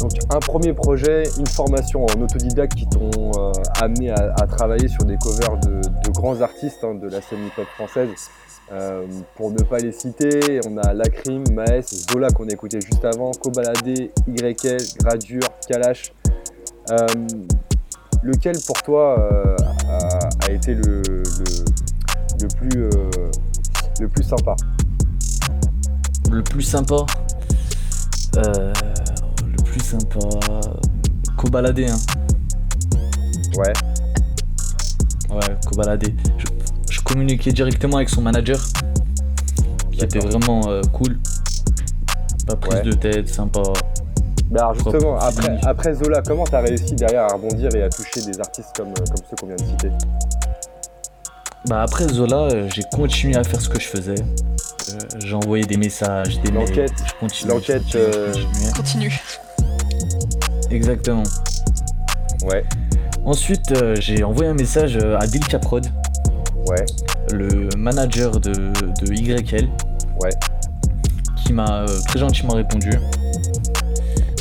Donc un premier projet, une formation en autodidacte qui t'ont euh, amené à, travailler sur des covers de, de grands artistes hein, de la scène hip-hop française. Euh, pour ne pas les citer, on a Lacrim, Maes, Zola qu'on a écouté juste avant, Kobalade, YL, Gradure, Kalash. Euh, lequel pour toi a, été le, le, plus, le plus sympa? Le plus sympa. euh, le plus sympa. Kobalade, hein. Ouais. Ouais, Kobalade. Je, je communiquais directement avec son manager. Qui était vraiment euh, cool. Pas prise Ouais. de tête, sympa. Mais alors Propre, justement, après Zola, comment t'as réussi derrière à rebondir et à toucher des artistes comme, euh, comme ceux qu'on vient de citer? Bah après Zola, euh, j'ai continué à faire ce que je faisais. Euh, j'ai envoyé des messages, des mails. L'enquête, je continue, l'enquête, je continue, je euh, continue. Exactement. Ouais. Ensuite, j'ai envoyé un message à Bill Caprod, Ouais. le manager de, de YL, Ouais. qui m'a très gentiment répondu.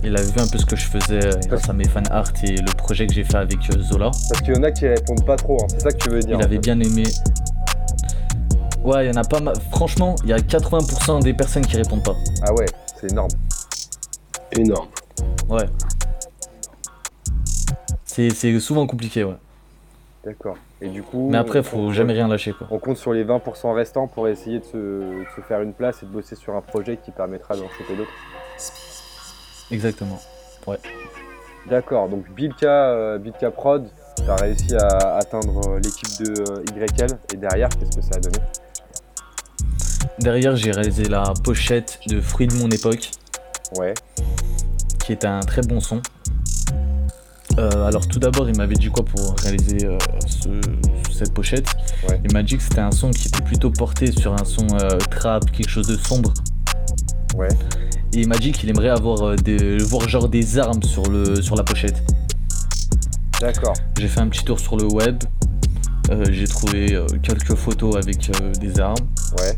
Il avait vu un peu ce que je faisais euh, grâce à mes fan art et le projet que j'ai fait avec euh, Zola. Parce qu'il y en a qui répondent pas trop, hein, c'est ça que tu veux dire. Il avait fait. bien aimé. Ouais, il y en a pas mal. Franchement, il y a 80% des personnes qui répondent pas. Ah ouais, c'est énorme. Énorme. Ouais. C'est c'est souvent compliqué, ouais. D'accord. Et du coup. Mais après, faut on- jamais rien lâcher, quoi. On compte sur les 20% restants pour essayer de se, de se faire une place et de bosser sur un projet qui permettra d'en choper d'autres. Exactement. Ouais. D'accord, donc Bilka, euh, Bilka Prod, t'as réussi à atteindre euh, l'équipe de euh, YL et derrière, qu'est-ce que ça a donné? Derrière, j'ai réalisé la pochette de Fruits de mon époque, Ouais, qui est un très bon son. Euh, alors tout d'abord, il m'avait dit quoi pour réaliser euh, ce- cette pochette? Ouais. Il m'a dit que c'était un son qui était plutôt porté sur un son euh, trap, quelque chose de sombre. ouais, Et il m'a dit qu'il aimerait avoir euh, des, voir genre des armes sur, le, sur la pochette. d'accord. J'ai fait un petit tour sur le web. Euh, j'ai trouvé euh, quelques photos avec euh, des armes. Ouais.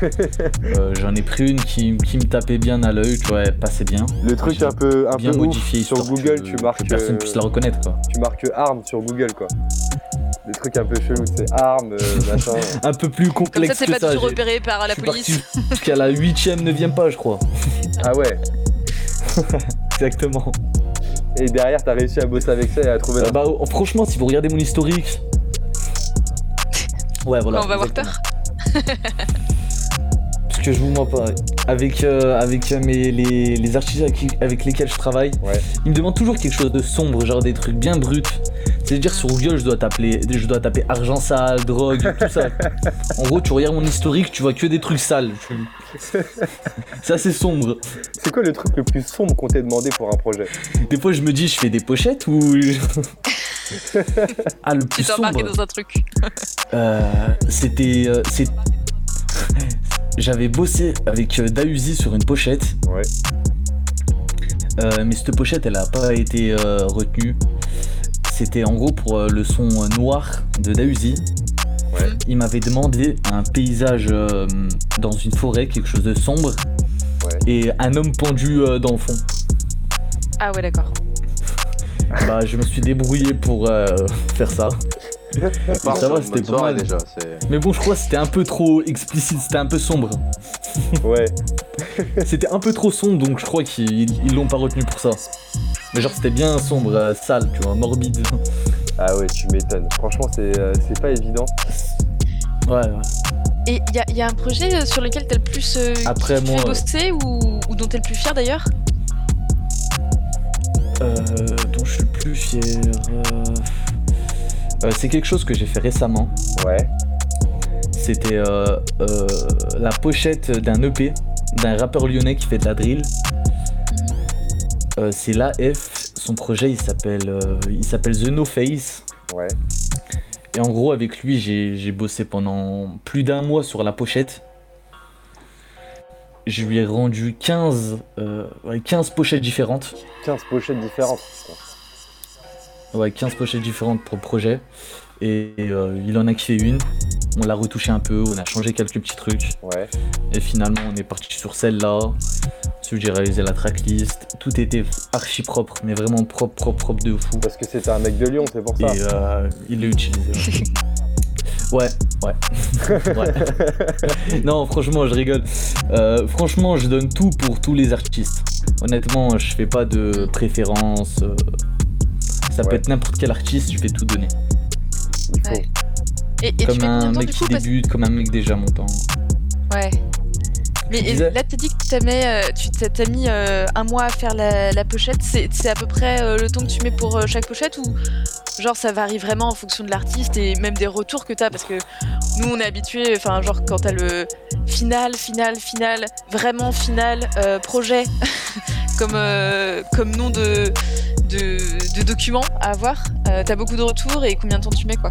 J'en ai pris une qui, qui me tapait bien à l'œil, tu vois, elle passait bien. Le truc un peu, un bien peu ouf, modifié sur Google, que- tu marques, que personne puisse la reconnaître quoi. tu marques armes sur Google quoi. Des trucs un peu chelous, c'est armes, euh, machin. Un peu plus Comme complexe ça, c'est pas ça. toujours repéré par la police. jusqu'à la 8ème, 9ème page, je crois. Ah ouais. Exactement. Et derrière, t'as réussi à bosser avec ça et à trouver. Euh, bah, oh, franchement, si vous regardez mon historique. Ouais, voilà. on va avoir peur. Parce que je vous mens pas. Avec, euh, avec euh, mes, les, les artistes avec, lesquels je travaille, Ouais. ils me demandent toujours quelque chose de sombre, genre des trucs bien bruts. C'est-à-dire sur Google, je dois, t'appeler, je dois taper argent sale, drogue, tout ça. En gros, tu regardes mon historique, tu vois que des trucs sales. Tu- C'est assez sombre. C'est quoi le truc le plus sombre qu'on t'ait demandé pour un projet? Des fois, je me dis, je fais des pochettes ou. ah, le Tu plus t'es embarqué sombre. dans un truc. Euh, C'était. euh, c'est- J'avais bossé avec euh, Dausi sur une pochette. Ouais. Euh, mais cette pochette, elle a pas été euh, retenue. C'était en gros pour euh, le son euh, noir de Dausi. Ouais. Il m'avait demandé un paysage euh, dans une forêt, quelque chose de sombre, Ouais. et un homme pendu euh, dans le fond. Ah ouais, d'accord. bah, je me suis débrouillé pour euh, faire ça. Ça va, c'était pas mal. déjà. Mais bon, je crois que c'était un peu trop explicite, c'était un peu sombre. Ouais. C'était un peu trop sombre, donc je crois qu'ils ils l'ont pas retenu pour ça. Mais genre, c'était bien sombre, euh, sale, tu vois, morbide. Ah ouais, tu m'étonnes. Franchement, c'est euh, c'est pas évident. Ouais, ouais. Et il y, a- y a un projet euh, sur lequel t'as le plus euh, Après, kiffé moi, bosser ou, ou dont t'es le plus fier d'ailleurs Euh, dont je suis le plus fier. euh, euh, c'est quelque chose que j'ai fait récemment. Ouais. C'était euh, euh, la pochette d'un EP d'un rappeur lyonnais qui fait de la drill. Euh, c'est l'AF. Son projet il s'appelle euh, il s'appelle The No Face. Ouais. Et en gros avec lui j'ai j'ai bossé pendant plus d'un mois sur la pochette. Je lui ai rendu 15, euh, ouais, 15 pochettes différentes. 15 pochettes différentes. Ouais, 15 pochettes différentes pour le projet. Et euh, il en a kiffé une. On l'a retouché un peu, on a changé quelques petits trucs. Ouais. Et finalement, on est parti sur celle-là. Ensuite, j'ai réalisé la tracklist. Tout était archi propre, mais vraiment propre, propre, propre de fou. Parce que c'était un mec de Lyon, c'est pour ça. Et euh, il l'a utilisé. Ouais, ouais. ouais. non, franchement, je rigole. Euh, franchement, je donne tout pour tous les artistes. Honnêtement, je fais pas de préférence. Ça peut Ouais. être n'importe quel artiste, je vais tout donner. Il faut. Ouais. Et, comme un temps mec qui coup parce- débute, comme un mec déjà montant. Ouais. Mais disais là, t'as dit que t'as mis, euh, tu t'as mis euh, un mois à faire la, la pochette. C'est à peu près euh, le temps que tu mets pour chaque pochette ou genre ça varie vraiment en fonction de l'artiste et même des retours que t'as? Parce que nous on est habitués, enfin genre quand t'as le final, final, final, vraiment final projet comme comme nom de de, de document à avoir. euh, t'as beaucoup de retours et combien de temps tu mets quoi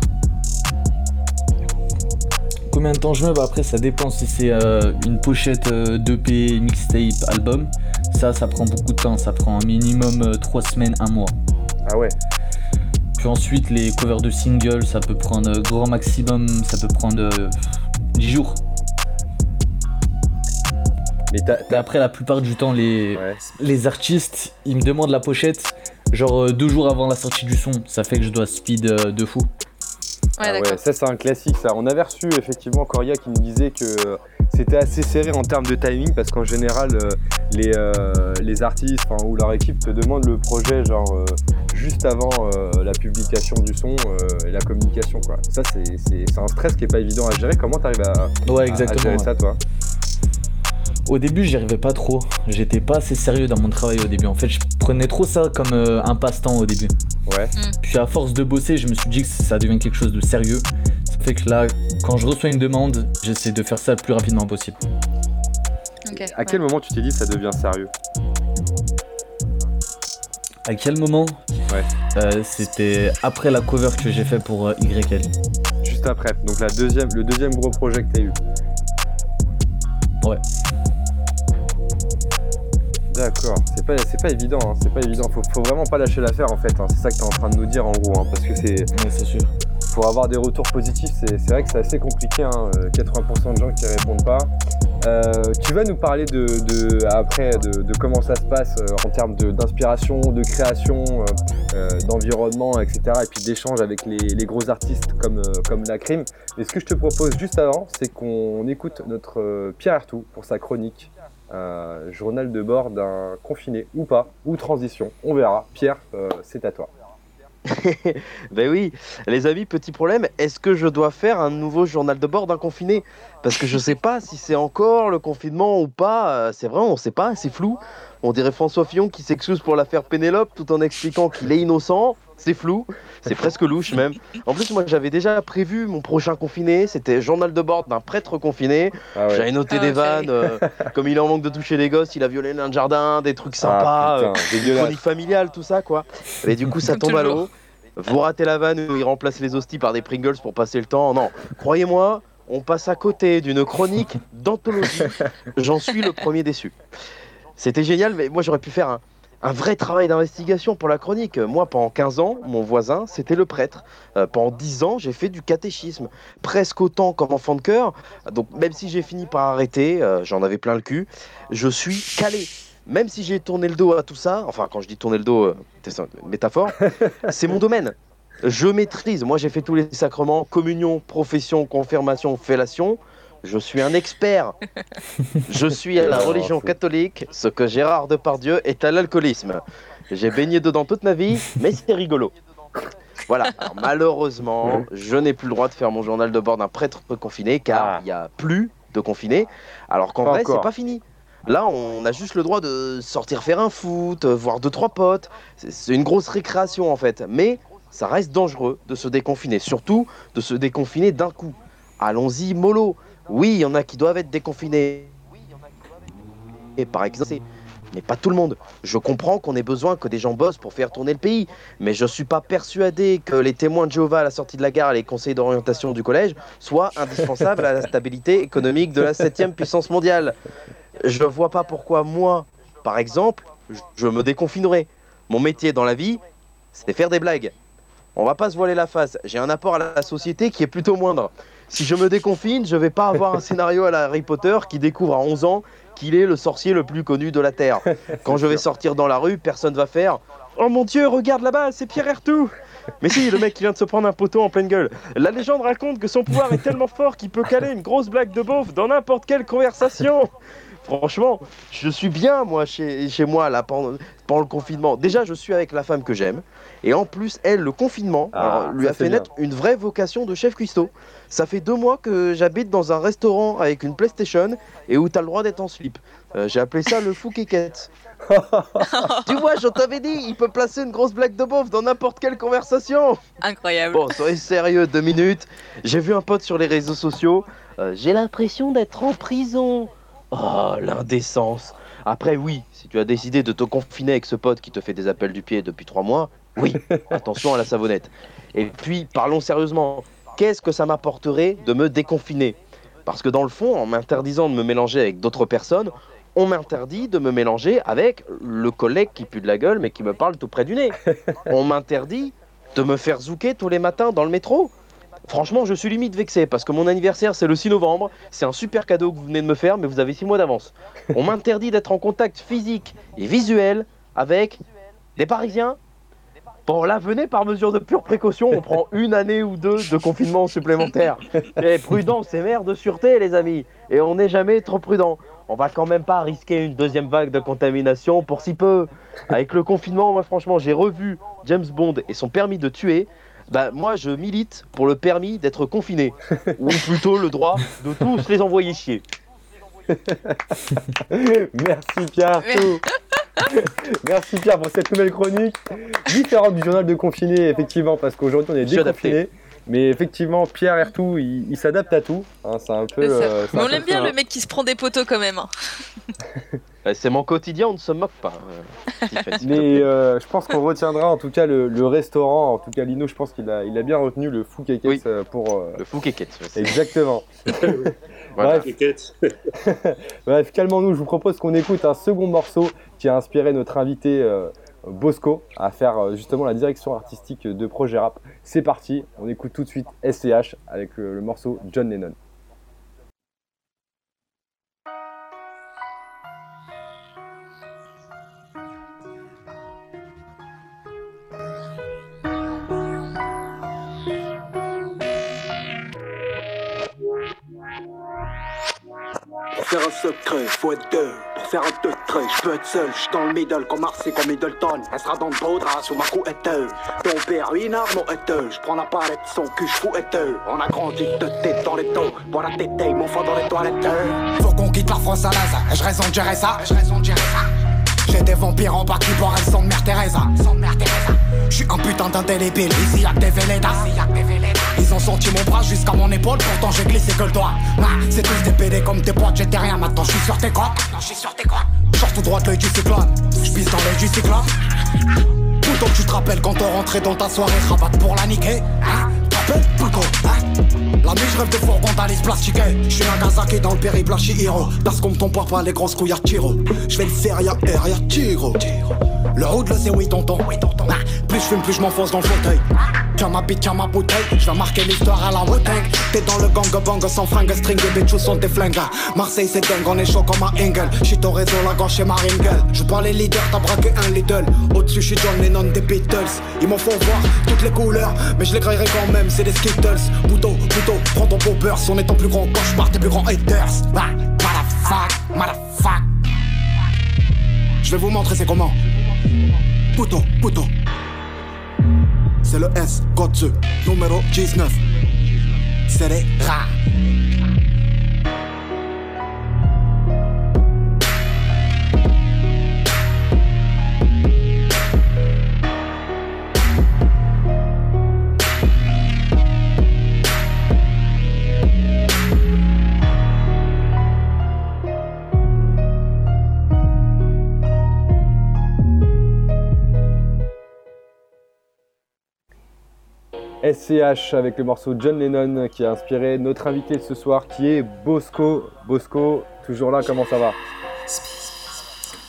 Combien de temps je mets bah Après, ça dépend si c'est euh, une pochette euh, d'EP, mixtape, album. Ça, ça prend beaucoup de temps. Ça prend un minimum 3 semaines, un mois. Ah ouais. Puis ensuite, les covers de singles, ça peut prendre euh, grand maximum, ça peut prendre euh, 10 jours. Mais t'as. Mais t'as- après, la plupart du temps, les, Ouais. les artistes, ils me demandent la pochette, genre euh, deux jours avant la sortie du son. Ça fait que je dois speed euh, de fou. Ouais, Ah ouais, ça c'est un classique ça. On avait reçu effectivement Coria qui nous disait que c'était assez serré en termes de timing parce qu'en général euh, les, euh, les artistes ou leur équipe te demandent le projet genre euh, juste avant euh, la publication du son euh, et la communication quoi. Ça c'est, c'est- c'est un stress qui est pas évident à gérer. Comment t'arrives à, Ouais, à- à exactement. gérer ouais. ça toi? Au début, j'y arrivais pas trop. J'étais pas assez sérieux dans mon travail au début. En fait, je prenais trop ça comme euh, un passe-temps au début. Ouais. Puis à force de bosser, je me suis dit que ça devient quelque chose de sérieux. Ça fait que là, quand je reçois une demande, j'essaie de faire ça le plus rapidement possible. Ok, À quel moment tu t'es dit ça devient sérieux? À quel moment? Ouais. Euh, C'était après la cover que j'ai fait pour euh, YL. Juste après. Donc la deuxième, le deuxième gros projet que t'as eu. Ouais. D'accord, c'est pas, c'est pas évident, hein, c'est pas évident. Faut, faut vraiment pas lâcher l'affaire en fait. hein. C'est ça que t'es en train de nous dire en gros, hein, parce que c'est, c'est sûr. pour avoir des retours positifs, c'est c'est vrai que c'est assez compliqué. hein, euh, 80% de gens qui répondent pas. Euh, tu vas nous parler de, de- après de, de comment ça se passe euh, en termes de- d'inspiration, de, création, euh, d'environnement, etc. Et puis d'échanges avec les, les gros artistes comme, comme la crime. Mais ce que je te propose juste avant, c'est qu'on écoute notre Pierre Artout pour sa chronique. Euh, journal de bord d'un confiné ou pas, ou transition, on verra. Pierre, euh, c'est à toi. Ben oui, les amis, petit problème, est-ce que je dois faire un nouveau journal de bord d'un confiné? Parce que je sais pas si c'est encore le confinement ou pas, euh, c'est vrai, on sait pas, c'est flou. On dirait François Fillon qui s'excuse pour l'affaire Pénélope tout en expliquant qu'il est innocent, c'est flou, c'est presque louche même. En plus, moi j'avais déjà prévu mon prochain confiné, c'était journal de bord d'un prêtre confiné. Ah ouais. J'avais noté Ah, des vannes, euh, comme il en manque de toucher les gosses, il a violé un jardin, des trucs sympas. Ah, euh, putain, dégueulasse. chronique familiale, tout ça quoi. Et du coup, ça tombe à l'eau. Vous ratez la vanne où il remplace les hosties par des Pringles pour passer le temps. Non, croyez-moi, on passe à côté d'une chronique d'anthologie. J'en suis le premier déçu. C'était génial, mais moi j'aurais pu faire un, un vrai travail d'investigation pour la chronique. Moi, pendant 15 ans, mon voisin, c'était le prêtre. Euh, pendant 10 ans, j'ai fait du catéchisme. Presque autant comme enfant de cœur. Donc, même si j'ai fini par arrêter, euh, j'en avais plein le cul, je suis calé. Même si j'ai tourné le dos à tout ça, enfin, quand je dis tourner le dos, euh, c'est une métaphore, c'est mon domaine. Je maîtrise. Moi, j'ai fait tous les sacrements communion, profession, confirmation, fellation. Je suis un expert. Je suis à la religion catholique ce que Gérard Depardieu est à l'alcoolisme. J'ai baigné dedans toute ma vie, mais c'est rigolo. Voilà. Alors, malheureusement, je n'ai plus le droit de faire mon journal de bord d'un prêtre confiné car Ah. il n'y a plus de confinés. Alors qu'en vrai, c'est pas fini. Là, on a juste le droit de sortir faire un foot, voir deux trois potes. C'est une grosse récréation en fait, mais ça reste dangereux de se déconfiner, surtout de se déconfiner d'un coup. Allons-y mollo. Oui, il y en a qui doivent être déconfinés. Et par exemple, mais pas tout le monde. Je comprends qu'on ait besoin que des gens bossent pour faire tourner le pays, mais je suis pas persuadé que les témoins de Jéhovah à la sortie de la gare et les conseillers d'orientation du collège soient indispensables à la stabilité économique de la septième puissance mondiale. Je vois pas pourquoi moi, par exemple, je- je me déconfinerais. Mon métier dans la vie, c'est faire des blagues. On va pas se voiler la face. J'ai un apport à la société qui est plutôt moindre. Si je me déconfine, je vais pas avoir un scénario à la Harry Potter qui découvre à 11 ans qu'il est le sorcier le plus connu de la Terre. Quand je vais sortir dans la rue, personne va faire Oh mon dieu, regarde là-bas, c'est Pierre Ertou Mais si, le mec qui vient de se prendre un poteau en pleine gueule. La légende raconte que son pouvoir est tellement fort qu'il peut caler une grosse blague de beauf dans n'importe quelle conversation Franchement, je suis bien, moi, chez, chez moi, là, pendant, pendant le confinement. Déjà, je suis avec la femme que j'aime. Et en plus, elle, le confinement, Ah, alors, lui a fait bien. naître une vraie vocation de chef cuistot. Ça fait deux mois que j'habite dans un restaurant avec une PlayStation et où t'as le droit d'être en slip. Euh, J'ai appelé ça le fou kékette. tu vois, je t'avais dit, il peut placer une grosse blague de beauf dans n'importe quelle conversation. Incroyable. Bon, soyez sérieux, deux minutes. J'ai vu un pote sur les réseaux sociaux. Euh, J'ai l'impression d'être en prison. Oh, l'indécence. Après, oui, si tu as décidé de te confiner avec ce pote qui te fait des appels du pied depuis trois mois, oui, attention à la savonnette. Et puis, parlons sérieusement. Qu'est-ce que ça m'apporterait de me déconfiner? Parce que dans le fond, en m'interdisant de me mélanger avec d'autres personnes, on m'interdit de me mélanger avec le collègue qui pue de la gueule mais qui me parle tout près du nez. On m'interdit de me faire zouker tous les matins dans le métro. Franchement, je suis limite vexé parce que mon anniversaire c'est le 6 novembre. C'est un super cadeau que vous venez de me faire, mais vous avez 6 mois d'avance. On m'interdit d'être en contact physique et visuel avec des Parisiens. Bon, là, venez par mesure de pure précaution. On prend une année ou deux de confinement supplémentaire. Et prudence, c'est mère de sûreté, les amis. Et on n'est jamais trop prudent. On va quand même pas risquer une deuxième vague de contamination pour si peu. Avec le confinement, moi, franchement, j'ai revu James Bond et son permis de tuer. Bah, moi, je milite pour le permis d'être confiné. Ou plutôt le droit de tous les envoyer chier. Merci Pierre Artaud. Merci Pierre pour cette nouvelle chronique. Différente du journal de confiné, effectivement, parce qu'aujourd'hui on est déconfiné. Mais effectivement, Pierre Artou, il, il s'adapte à tout. hein, c'est un peu. Euh, c'est Mais un on peu l'aime bien le mec qui se prend des poteaux quand même. hein. C'est mon quotidien, on ne se moque pas. euh, Mais euh, je pense qu'on retiendra en tout cas le, le restaurant. En tout cas, Lino, je pense qu'il a, il a bien retenu le fou kékette Oui. pour. euh, Le fou kékette. Exactement. Bref. Bref, calmons-nous. Je vous propose qu'on écoute un second morceau qui a inspiré notre invité euh, Bosco à faire justement la direction artistique de projet rap. C'est parti, on écoute tout de suite SCH avec le morceau John Lennon. Faire un secret, faut être deux. Pour faire un peu de trait, je peux être seul. Je dans le middle comme Marseille, comme Middleton. Elle sera dans le beau drap sous ma couette. Ton père, une arme au Je prends la palette, son cul, je fous On a grandi de tête dans les taux. Pour la tête, mon fond dans les toilettes. Faut qu'on quitte la France à l'aise. Ai-je raison de gérer ça Ai-je raison de gérer ça j'ai des vampires en bas qui boivent sont de mère Teresa. Je suis un putain d'indélébile, ici y'a que des Vélédas. Ils ont senti mon bras jusqu'à mon épaule, pourtant j'ai glissé que le doigt. c'est tous des PD comme tes potes, j'étais rien, maintenant je suis sur tes crocs. Maintenant je suis sur tes crocs. Genre tout droit l'œil du cyclone, je dans l'œil du cyclone. Plutôt tu te rappelles quand on rentrait dans ta soirée, rabat pour la niquer. Hein la nuit je rêve de fourgon d'Alice plastiqué Je suis Nagasaki dans le périple à Chihiro Parce qu'on me tombe pas les grosses couilles à tiro Je vais le faire y'a R y'a Tiro Le road le c'est oui tonton Plus je fume plus je m'enfonce dans le fauteuil Tiens ma bite, tiens ma bouteille. Je vais marquer l'histoire à la wu T'es dans le gang bang sans fringue String et bitch où sont tes flingues? Marseille c'est dingue on est chaud comme un Engel. J'suis ton réseau la gauche et Maringel Je pas les leaders t'as braqué un Lidl. Au-dessus j'suis John Lennon des Beatles. Ils m'en font voir toutes les couleurs Mais je les graillerai quand même c'est des Skittles. Bouteau, bouteau, prends ton beau beurre On est ton plus grand cauchemar tes plus grands haters. Ah, Motherfuck, motherfuck. Je vais vous montrer c'est comment. Bouteau, bouteau c'est le S, code numéro 19. C'est les rats. SCH avec le morceau John Lennon qui a inspiré notre invité de ce soir qui est Bosco. Bosco, toujours là, comment ça va?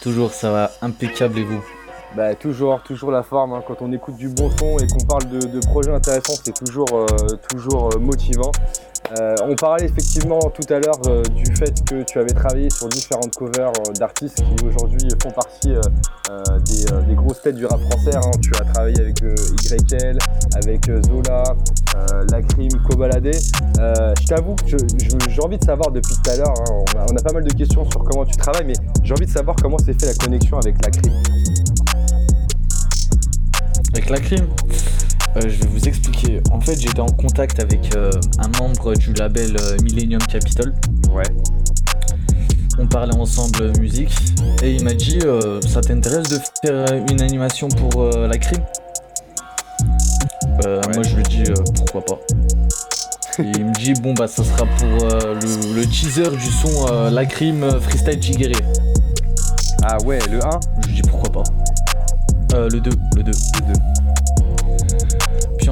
Toujours, ça va impeccable et vous? Bah, toujours, toujours la forme. Hein. Quand on écoute du bon son et qu'on parle de, projets intéressants, c'est toujours, euh, toujours euh, motivant. Euh, on parlait effectivement tout à l'heure euh, du fait que tu avais travaillé sur différentes covers euh, d'artistes qui aujourd'hui font partie des, grosses têtes du rap français. Hein. Tu as travaillé avec YL, avec Zola, Lacrim, Kobalade. je t'avoue que j'ai envie de savoir depuis tout à l'heure, hein, on, a pas mal de questions sur comment tu travailles, mais j'ai envie de savoir comment s'est fait la connexion avec Lacrim. Avec Lacrim euh, je vais vous expliquer. En fait, j'étais en contact avec euh, un membre du label euh, Millennium Capital. Ouais. On parlait ensemble musique et il m'a dit Ça t'intéresse de faire une animation pour la crime? Moi, je lui dis Pourquoi pas et il me dit bon bah ça sera pour le, teaser du son La Crime Freestyle Chigere. Ah ouais, le 1 Je lui dis pourquoi pas. le 2, le 2, le 2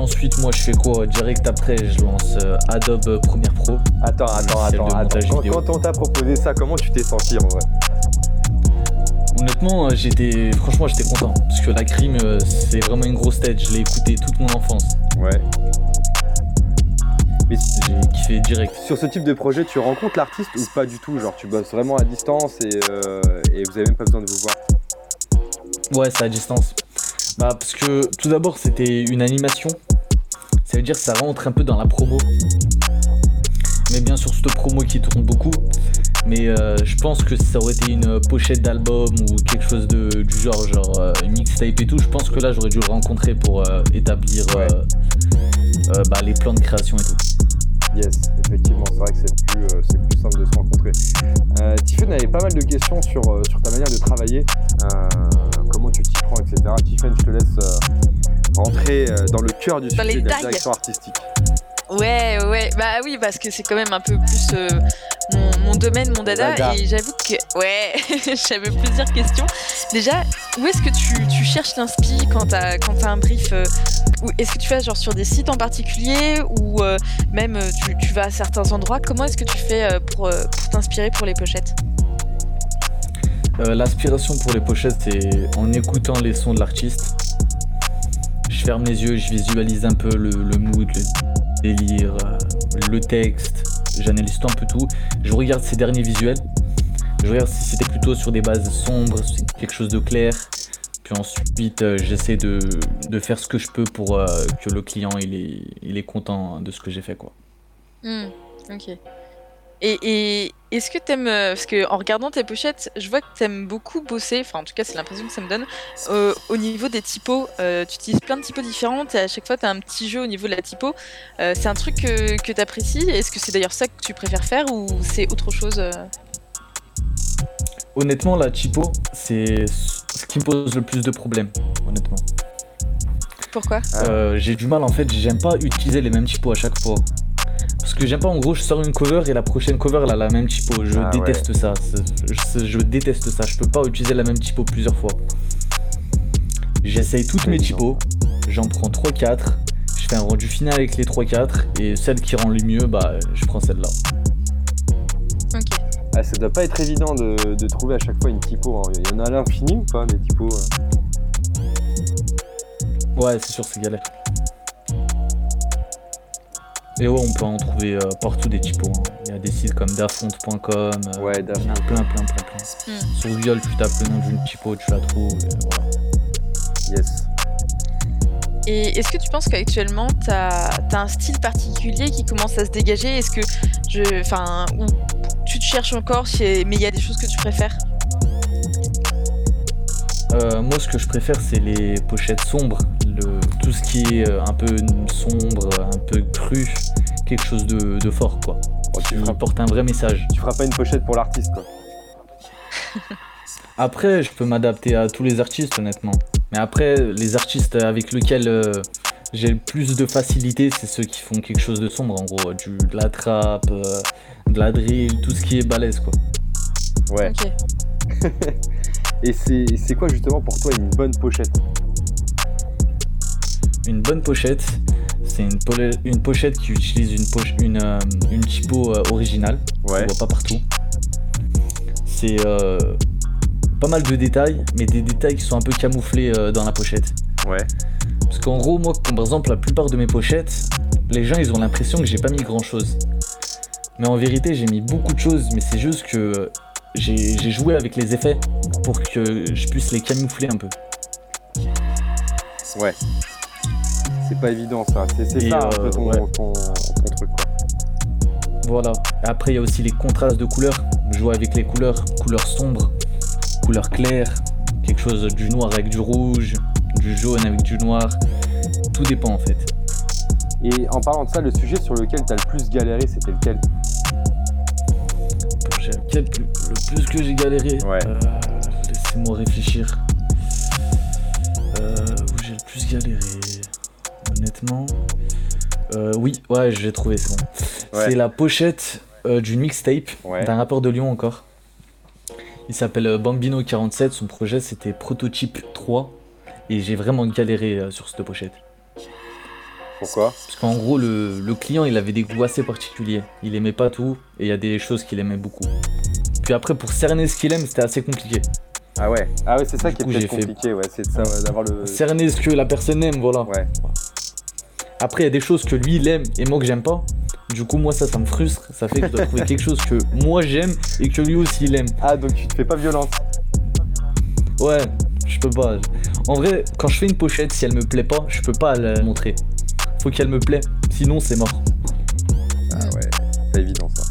ensuite, moi, je fais quoi Direct après, je lance euh, Adobe Premiere Pro. Attends, attends, attends, attends. Quand, on t'a proposé ça, comment tu t'es senti en vrai Honnêtement, euh, j'étais, franchement, j'étais content parce que la crime, euh, c'est vraiment une grosse tête. Je l'ai écouté toute mon enfance. Ouais. Mais j'ai kiffé direct. Sur ce type de projet, tu rencontres l'artiste ou pas du tout? Genre, tu bosses vraiment à distance et, et vous avez même pas besoin de vous voir? Ouais, c'est à distance. Bah, parce que tout d'abord, c'était une animation ça veut dire que ça rentre un peu dans la promo. Mais bien sûr, cette promo qui tourne beaucoup. Mais euh, je pense que ça aurait été une pochette d'album ou quelque chose de, du genre, genre euh, mixtape et tout, je pense que là j'aurais dû le rencontrer pour euh, établir bah, les plans de création et tout. Yes, effectivement, c'est vrai que c'est plus, plus, simple de se rencontrer. Euh, Tiffen avait pas mal de questions sur, sur ta manière de travailler, comment tu t'y prends, etc. Tiffen, je te laisse rentrer euh, dans le cœur du sujet de la direction artistique. Ouais, ouais, bah oui, parce que c'est quand même un peu plus euh, mon, domaine, mon dada, et j'avoue que, ouais, j'avais plusieurs questions. Déjà, où est-ce que tu, cherches l'inspi quand t'as quand as un brief euh, Est-ce que tu fais genre sur des sites en particulier ou même tu, vas à certains endroits? Comment est-ce que tu fais pour, pour t'inspirer pour les pochettes? Euh, L'inspiration pour les pochettes, c'est en écoutant les sons de l'artiste. Je ferme les yeux, je visualise un peu le, mood, le délire, euh, le texte. J'analyse un peu tout. Je regarde ses derniers visuels. Je regarde si c'était plutôt sur des bases sombres, quelque chose de clair. Puis ensuite, euh, j'essaie de, de faire ce que je peux pour euh, que le client il est, il est content de ce que j'ai fait. quoi. Hmm, ok. Et, et est-ce que t'aimes. euh, Parce que en regardant tes pochettes, je vois que t'aimes beaucoup bosser, enfin en tout cas c'est l'impression que ça me donne, euh, au niveau des typos. Euh, tu utilises plein de typos différentes et à chaque fois t'as un petit jeu au niveau de la typo. Euh, c'est un truc que, que t'apprécies? Est-ce que c'est d'ailleurs ça que tu préfères faire ou c'est autre chose Honnêtement, la typo, c'est ce qui me pose le plus de problèmes. Honnêtement. Pourquoi Euh, j'ai du mal en fait, j'aime pas utiliser les mêmes typos à chaque fois. Parce que j'aime pas en gros, je sors une cover et la prochaine cover elle a la même typo. Je Ah déteste ça. Je, je déteste ça. Je peux pas utiliser la même typo plusieurs fois. J'essaye toutes mes typos, j'en prends 3-4, je fais un rendu final avec les 3-4 et celle qui rend le mieux, bah je prends celle-là. Ah, ça doit pas être évident de, de trouver à chaque fois une typo. hein. Il y en a à l'infini ou pas, des typos euh Ouais, c'est sûr, c'est galère. Et ouais, on peut en trouver euh, partout des typos. hein. Il y a des sites comme dafont.com. euh, Ouais, Il y en a plein, plein, plein, plein. Hmm. Sur Google, tu tapes le nom d'une typo, tu la trouves. et voilà. Yes. Et est-ce que tu penses qu'actuellement tu as, un style particulier qui commence à se dégager? Est-ce que je. Enfin, ou tu te cherches encore, mais il y a des choses que tu préfères Euh, moi, ce que je préfère, c'est les pochettes sombres. Le, tout ce qui est euh, un peu sombre, un peu cru. Quelque chose de, de fort, quoi. qui porte un vrai message. Tu feras pas une pochette pour l'artiste, quoi. Après, je peux m'adapter à tous les artistes, honnêtement. Mais après, les artistes avec lesquels euh, j'ai le plus de facilité, c'est ceux qui font quelque chose de sombre, en gros. Du, de la trap, euh, de la drill, tout ce qui est balèze, quoi. Ouais. Et c'est c'est quoi justement pour toi une bonne pochette? Une bonne pochette, c'est une, une pochette qui utilise une, poche, une, euh, une typo euh, originale. Ouais. On voit pas partout. C'est euh, pas mal de détails, mais des détails qui sont un peu camouflés euh, dans la pochette. Ouais. Parce qu'en gros, moi, comme par exemple, la plupart de mes pochettes, les gens ils ont l'impression que j'ai pas mis grand chose. Mais en vérité, j'ai mis beaucoup de choses, mais c'est juste que euh, j'ai joué avec les effets pour que je puisse les camoufler un peu. Ouais. C'est pas évident ça. C'est ça un euh, peu ton, ouais. ton- ton truc, quoi. Voilà. Après, il y a aussi les contrastes de couleurs. Jouer avec les couleurs, couleurs sombres, couleurs claires, quelque chose du noir avec du rouge, du jaune avec du noir. Tout dépend en fait. Et en parlant de ça, le sujet sur lequel t'as le plus galéré, c'était lequel? Quel le plus que j'ai galéré? euh, Laissez-moi réfléchir. Euh, où j'ai le plus galéré? Honnêtement. Euh, oui, ouais, j'ai trouvé, c'est bon. Ouais. C'est la pochette d'une mixtape d'un rappeur de Lyon encore. Il s'appelle euh, Bambino47. Son projet c'était Prototype 3. Et j'ai vraiment galéré euh, sur cette pochette. Pourquoi? Parce qu'en gros, le, le client il avait des goûts assez particuliers. Il aimait pas tout et il y a des choses qu'il aimait beaucoup. Puis après, pour cerner ce qu'il aime, c'était assez compliqué. Ah ouais? Ah ouais, c'est ça Du qui est peut-être fait- compliqué, ouais, c'est ça, ouais, d'avoir le. Cerner ce que la personne aime, voilà. Ouais. Après, il y a des choses que lui il aime et moi que j'aime pas. Du coup, moi ça, ça me frustre. Ça fait que je dois trouver quelque chose que moi j'aime et que lui aussi il aime. Ah, donc tu te fais pas violence Ouais, je peux pas. En vrai, quand je fais une pochette, si elle me plaît pas, je peux pas la montrer. Faut qu'elle me plaît, sinon c'est mort. Ah ouais, pas évident ça.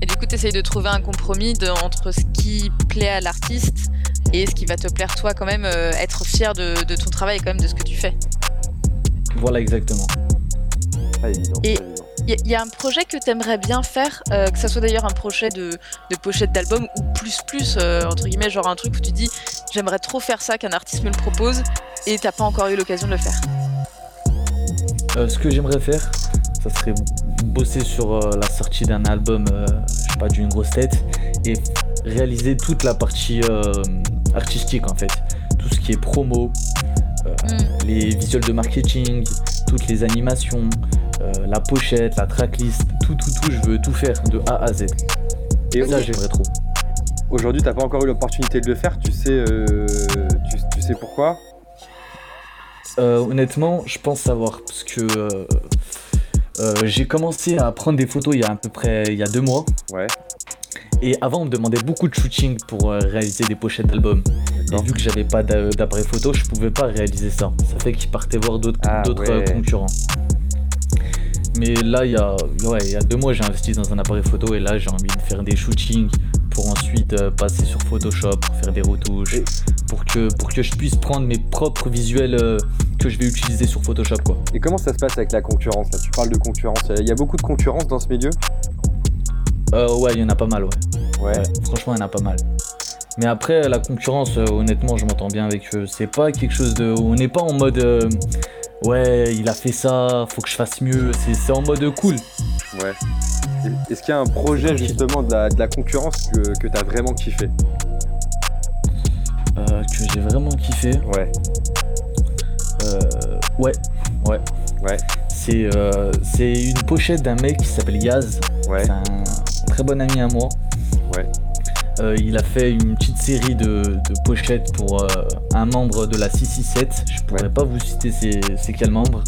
Et du coup, tu essayes de trouver un compromis de- entre ce qui plaît à l'artiste et ce qui va te plaire toi quand même, euh, être fier de, de ton travail et quand même de ce que tu fais. Voilà, exactement. Pas évident. Et il y, a un projet que tu aimerais bien faire, euh, que ça soit d'ailleurs un projet de, de pochette d'album ou plus plus, euh, entre guillemets, genre un truc où tu dis j'aimerais trop faire ça, qu'un artiste me le propose et t'as pas encore eu l'occasion de le faire. Euh, ce que j'aimerais faire, ça serait bosser sur la sortie d'un album, je sais pas, d'une grosse tête, et réaliser toute la partie artistique en fait. Tout ce qui est promo, euh, les visuels de marketing, toutes les animations, la pochette, la tracklist, tout, tout, tout, je veux tout faire de A à Z. Et ça, j'aimerais trop. Aujourd'hui, t'as pas encore eu l'opportunité de le faire. Tu sais, euh, tu, tu sais pourquoi? Euh, honnêtement, je pense savoir parce que euh, euh, j'ai commencé à prendre des photos il y a à peu près il y a deux mois. Ouais. Et avant, on me demandait beaucoup de shooting pour euh, réaliser des pochettes d'albums. Et vu que j'avais pas d'a- d'appareil photo, je pouvais pas réaliser ça. Ça fait qu'ils partaient voir d'autres Ah, euh, ouais. concurrents. Mais là, il y a, ouais, il y a deux mois, j'ai investi dans un appareil photo et là, j'ai envie de faire des shootings pour ensuite euh, passer sur Photoshop, pour faire des retouches, pour que, pour que je puisse prendre mes propres visuels euh, que je vais utiliser sur Photoshop. Quoi. Et comment ça se passe avec la concurrence là? Tu parles de concurrence. Il y a beaucoup de concurrence dans ce milieu? Euh, ouais, il y en a pas mal, ouais. Ouais. Franchement, il y en a pas mal. Mais après, la concurrence, euh, honnêtement, je m'entends bien avec eux. C'est pas quelque chose de. On n'est pas en mode. Ouais, il a fait ça, faut que je fasse mieux. C'est- en mode cool. Ouais. Est-ce qu'il y a un projet justement de la, de la concurrence que, que t'as vraiment kiffé? Euh, que j'ai vraiment kiffé. Ouais. Euh, ouais, ouais. Ouais. C'est euh, c'est une pochette d'un mec qui s'appelle Yaz. Ouais. C'est un très bon ami à moi. Euh, il a fait une petite série de, de pochettes pour euh, un membre de la 667. Je pourrais pas vous citer c'est c'est quel membre.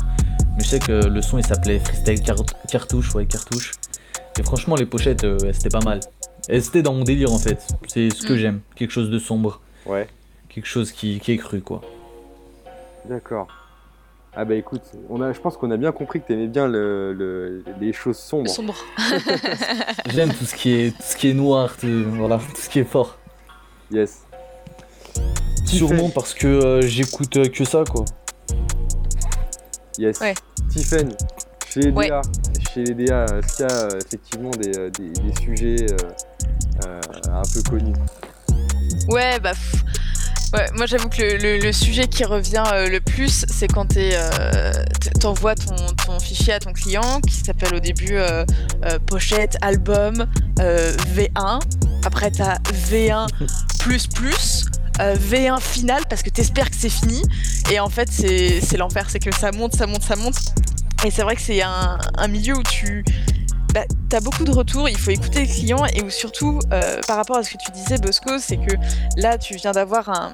Mais je sais que le son il s'appelait Freestyle Car- Cartouche, ouais, Cartouche. Et franchement, les pochettes, euh, c'était pas mal. Et c'était dans mon délire en fait. C'est ce que Mm. j'aime. Quelque chose de sombre. Ouais. Quelque chose qui, qui est cru quoi. D'accord. Ah bah écoute, on a, je pense qu'on a bien compris que t'aimais bien le, le- les choses sombres. Sombre. J'aime tout ce qui est tout ce qui est noir, tout, voilà, tout ce qui est fort. Yes. Sûrement parce que euh, j'écoute euh, que ça quoi. Yes. Ouais. Tiffen, chez les Ouais. DA, chez les DA, est-ce qu'il y a euh, effectivement des, des- des sujets euh, euh, un peu connus? Ouais, bah. pff, Ouais, moi j'avoue que le, le- sujet qui revient euh, le plus, c'est quand t'es, euh, t'envoies ton, fichier à ton client qui s'appelle au début euh, euh, pochette, album, euh, V1. Après t'as V1 plus plus. euh, V1 final parce que t'espères que c'est fini et en fait c'est l'enfer c'est que ça monte ça monte ça monte et c'est vrai que c'est un milieu où tu bah, t'as beaucoup de retours, il faut écouter le client et surtout, euh, par rapport à ce que tu disais, Bosco, c'est que là, tu viens d'avoir un,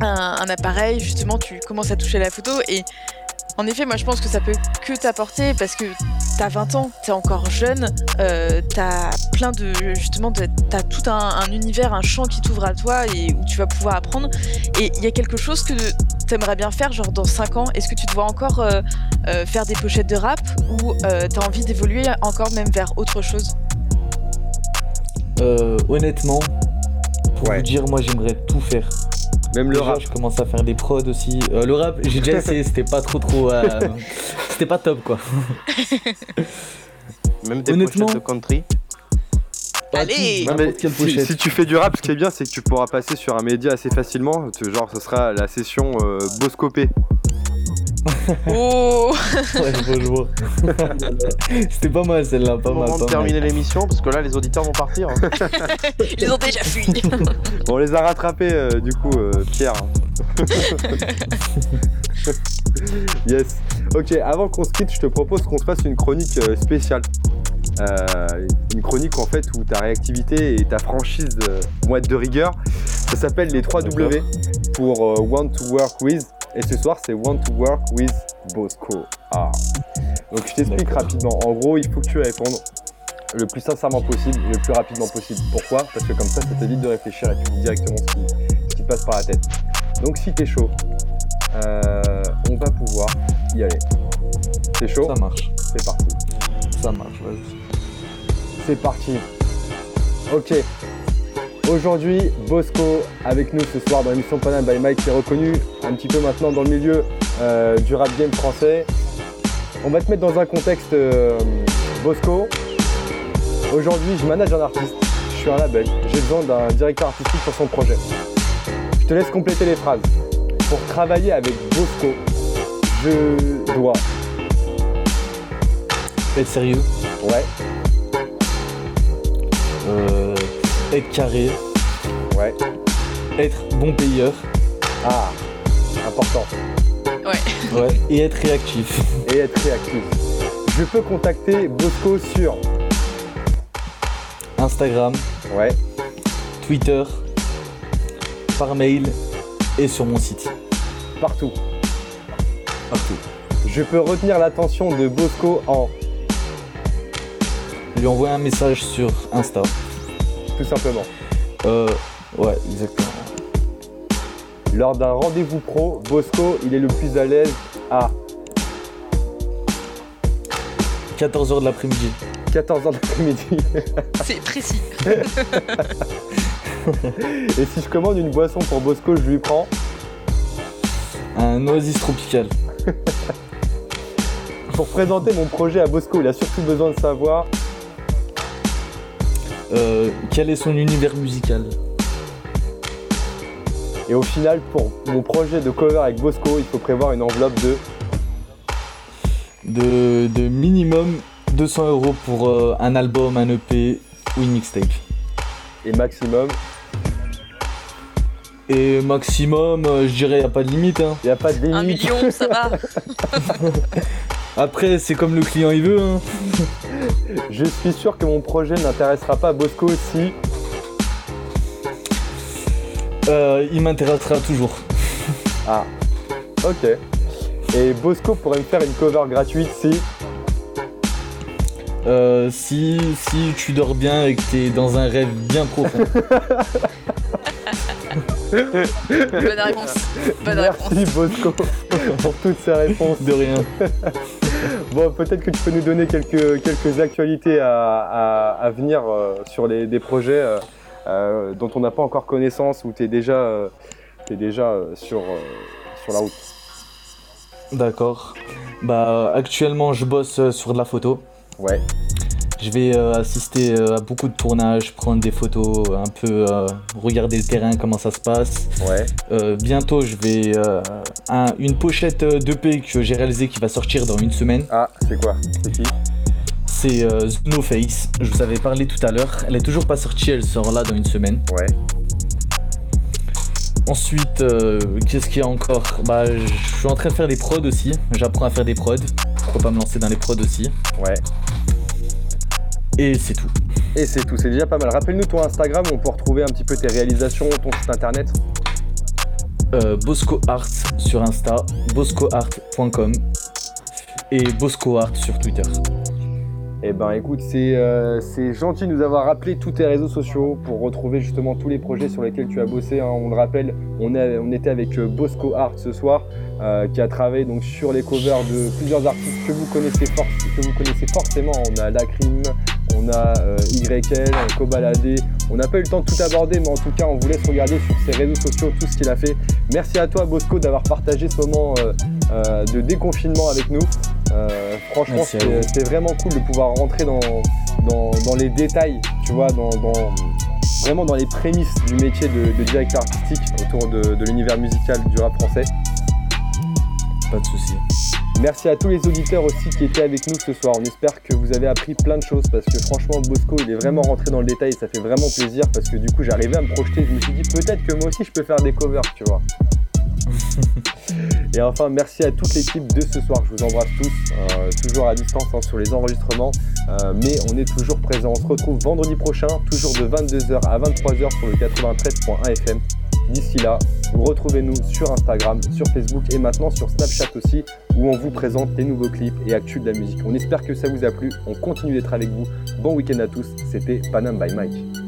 un, un appareil, justement, tu commences à toucher la photo et en effet, moi je pense que ça peut que t'apporter parce que t'as 20 ans, t'es encore jeune, euh, t'as plein de. Justement, de- t'as tout un, un univers, un champ qui t'ouvre à toi et où tu vas pouvoir apprendre. Et il y a quelque chose que t'aimerais bien faire, genre dans 5 ans. Est-ce que tu te vois encore euh, euh, faire des pochettes de rap ou euh, t'as envie d'évoluer encore même vers autre chose? Euh, honnêtement, pour vous dire, moi j'aimerais tout faire. Même le Déjà, rap. Je commence à faire des prods aussi. Euh, le rap, j'ai déjà essayé, c'était pas trop trop. euh, c'était pas top quoi. Même des Honnêtement- de country. Allez Non, mais si, tu fais du rap, ce qui est bien, c'est que tu pourras passer sur un média assez facilement. Genre, ce sera la session euh, Boscopé. Oh Ouais. C'était pas mal celle-là, pas mal. moment de terminer l'émission, parce que là, les auditeurs vont partir. hein. Ils ont déjà fui Bon, on les a rattrapés, euh, du coup, euh, Pierre. yes. Ok, avant qu'on se quitte, je te propose qu'on se fasse une chronique euh, spéciale. Euh, une chronique en fait où ta réactivité et ta franchise euh, vont être de rigueur. Ça s'appelle les 3 W pour euh, Want to Work With. Et ce soir, c'est Want to Work With Bosco. Ah. Donc je t'explique rapidement. En gros, il faut que tu répondes le plus sincèrement possible et le plus rapidement possible. Pourquoi? Parce que comme ça, ça t'évite de réfléchir et tu dis directement ce qui, ce qui te passe par la tête. Donc si t'es chaud, euh, on va pouvoir y aller. T'es chaud? Ça marche. C'est parti. Ça marche, vas-y. C'est parti. Ok. Aujourd'hui, Bosco avec nous ce soir dans l'émission Panam by Mike qui est reconnu un petit peu maintenant dans le milieu euh, du rap game français. On va te mettre dans un contexte euh, Bosco. Aujourd'hui, je manage un artiste, je suis un label, j'ai besoin d'un directeur artistique pour son projet. Je te laisse compléter les phrases. Pour travailler avec Bosco, je dois. Être sérieux? Ouais. Euh, être carré. Ouais. Être bon payeur. Ah, important. Ouais. Ouais. Et être réactif. et être réactif. Je peux contacter Bosco sur Instagram. Ouais. Twitter, par mail et sur mon site. Partout. Partout. Je peux retenir l'attention de Bosco en Lui envoyer un message sur Insta. Tout simplement. Euh, ouais, exactement. Lors d'un rendez-vous pro, Bosco, il est le plus à l'aise à 14h de l'après-midi. 14h d'après-midi. C'est précis. Et si je commande une boisson pour Bosco, je lui prends Un oasis tropical. Pour présenter mon projet à Bosco, il a surtout besoin de savoir Euh, quel est son univers musical Et au final, pour mon projet de cover avec Bosco, il faut prévoir une enveloppe de de, de minimum 200 euros pour euh, un album, un EP ou une mixtape. et maximum. Et maximum, euh, je dirais, y a pas de limite. hein. Il n'y a pas de Un limite. million, ça va. Après, c'est comme le client il veut. hein. Je suis sûr que mon projet n'intéressera pas Bosco si Euh, il m'intéressera toujours. Ah, ok. Et Bosco pourrait me faire une cover gratuite si? Euh, si, si tu dors bien et que t'es dans un rêve bien profond. Bonne réponse. Bonne réponse. Merci Bosco pour toutes ces réponses. De rien. Bon, peut-être que tu peux nous donner quelques, quelques actualités à, à- à venir euh, sur les, des projets euh, euh, dont on n'a pas encore connaissance ou tu es déjà, t'es déjà sur, sur la route. D'accord. Bah, actuellement, je bosse sur de la photo. Ouais. Je vais euh, assister euh, à beaucoup de tournages, prendre des photos, un peu euh, regarder le terrain, comment ça se passe. Ouais. Euh, bientôt, je vais un- une pochette d'EP que j'ai réalisée qui va sortir dans une semaine. Ah, c'est quoi? C'est qui? C'est euh, No Face. Je vous avais parlé tout à l'heure. Elle est toujours pas sortie, elle sort là dans une semaine. Ouais. Ensuite, euh, qu'est-ce qu'il y a encore? Bah, je suis en train de faire des prods aussi. J'apprends à faire des prods. Pourquoi pas me lancer dans les prods aussi Ouais. Et c'est tout. Et c'est tout, c'est déjà pas mal. Rappelle-nous ton Instagram où on peut retrouver un petit peu tes réalisations, ton site internet. Euh, Bosco Art sur Insta, boscoart.com et Bosco Art sur Twitter. Eh ben écoute, c'est euh, c'est gentil de nous avoir rappelé tous tes réseaux sociaux pour retrouver justement tous les projets sur lesquels tu as bossé. hein. On le rappelle, on, était avec euh, Bosco Art ce soir, euh, qui a travaillé donc sur les covers de plusieurs artistes que vous connaissez, que vous connaissez forcément. On a Lacrim, on a euh, YL, Cobaladé. On n'a pas eu le temps de tout aborder, mais en tout cas, on vous laisse regarder sur ses réseaux sociaux tout ce qu'il a fait. Merci à toi, Bosco, d'avoir partagé ce moment euh, euh, de déconfinement avec nous. Euh, franchement, c'était vraiment cool de pouvoir rentrer dans, dans, dans les détails, tu vois, dans, dans- vraiment dans les prémices du métier de, de directeur artistique autour de, de l'univers musical du rap français. Pas de soucis. Merci à tous les auditeurs aussi qui étaient avec nous ce soir. On espère que vous avez appris plein de choses parce que franchement Bosco il est vraiment rentré dans le détail et ça fait vraiment plaisir parce que du coup j'arrivais à me projeter. Je me suis dit peut-être que moi aussi je peux faire des covers, tu vois. Et enfin merci à toute l'équipe de ce soir. Je vous embrasse tous, euh, toujours à distance hein, sur les enregistrements, Euh, mais on est toujours présents. On se retrouve vendredi prochain, toujours de 22h à 23h sur le 93.1 FM. D'ici là, vous retrouvez-nous sur Instagram, sur Facebook et maintenant sur Snapchat aussi, où on vous présente les nouveaux clips et actus de la musique. On espère que ça vous a plu. On continue d'être avec vous. Bon week-end à tous. C'était Panam by Mike.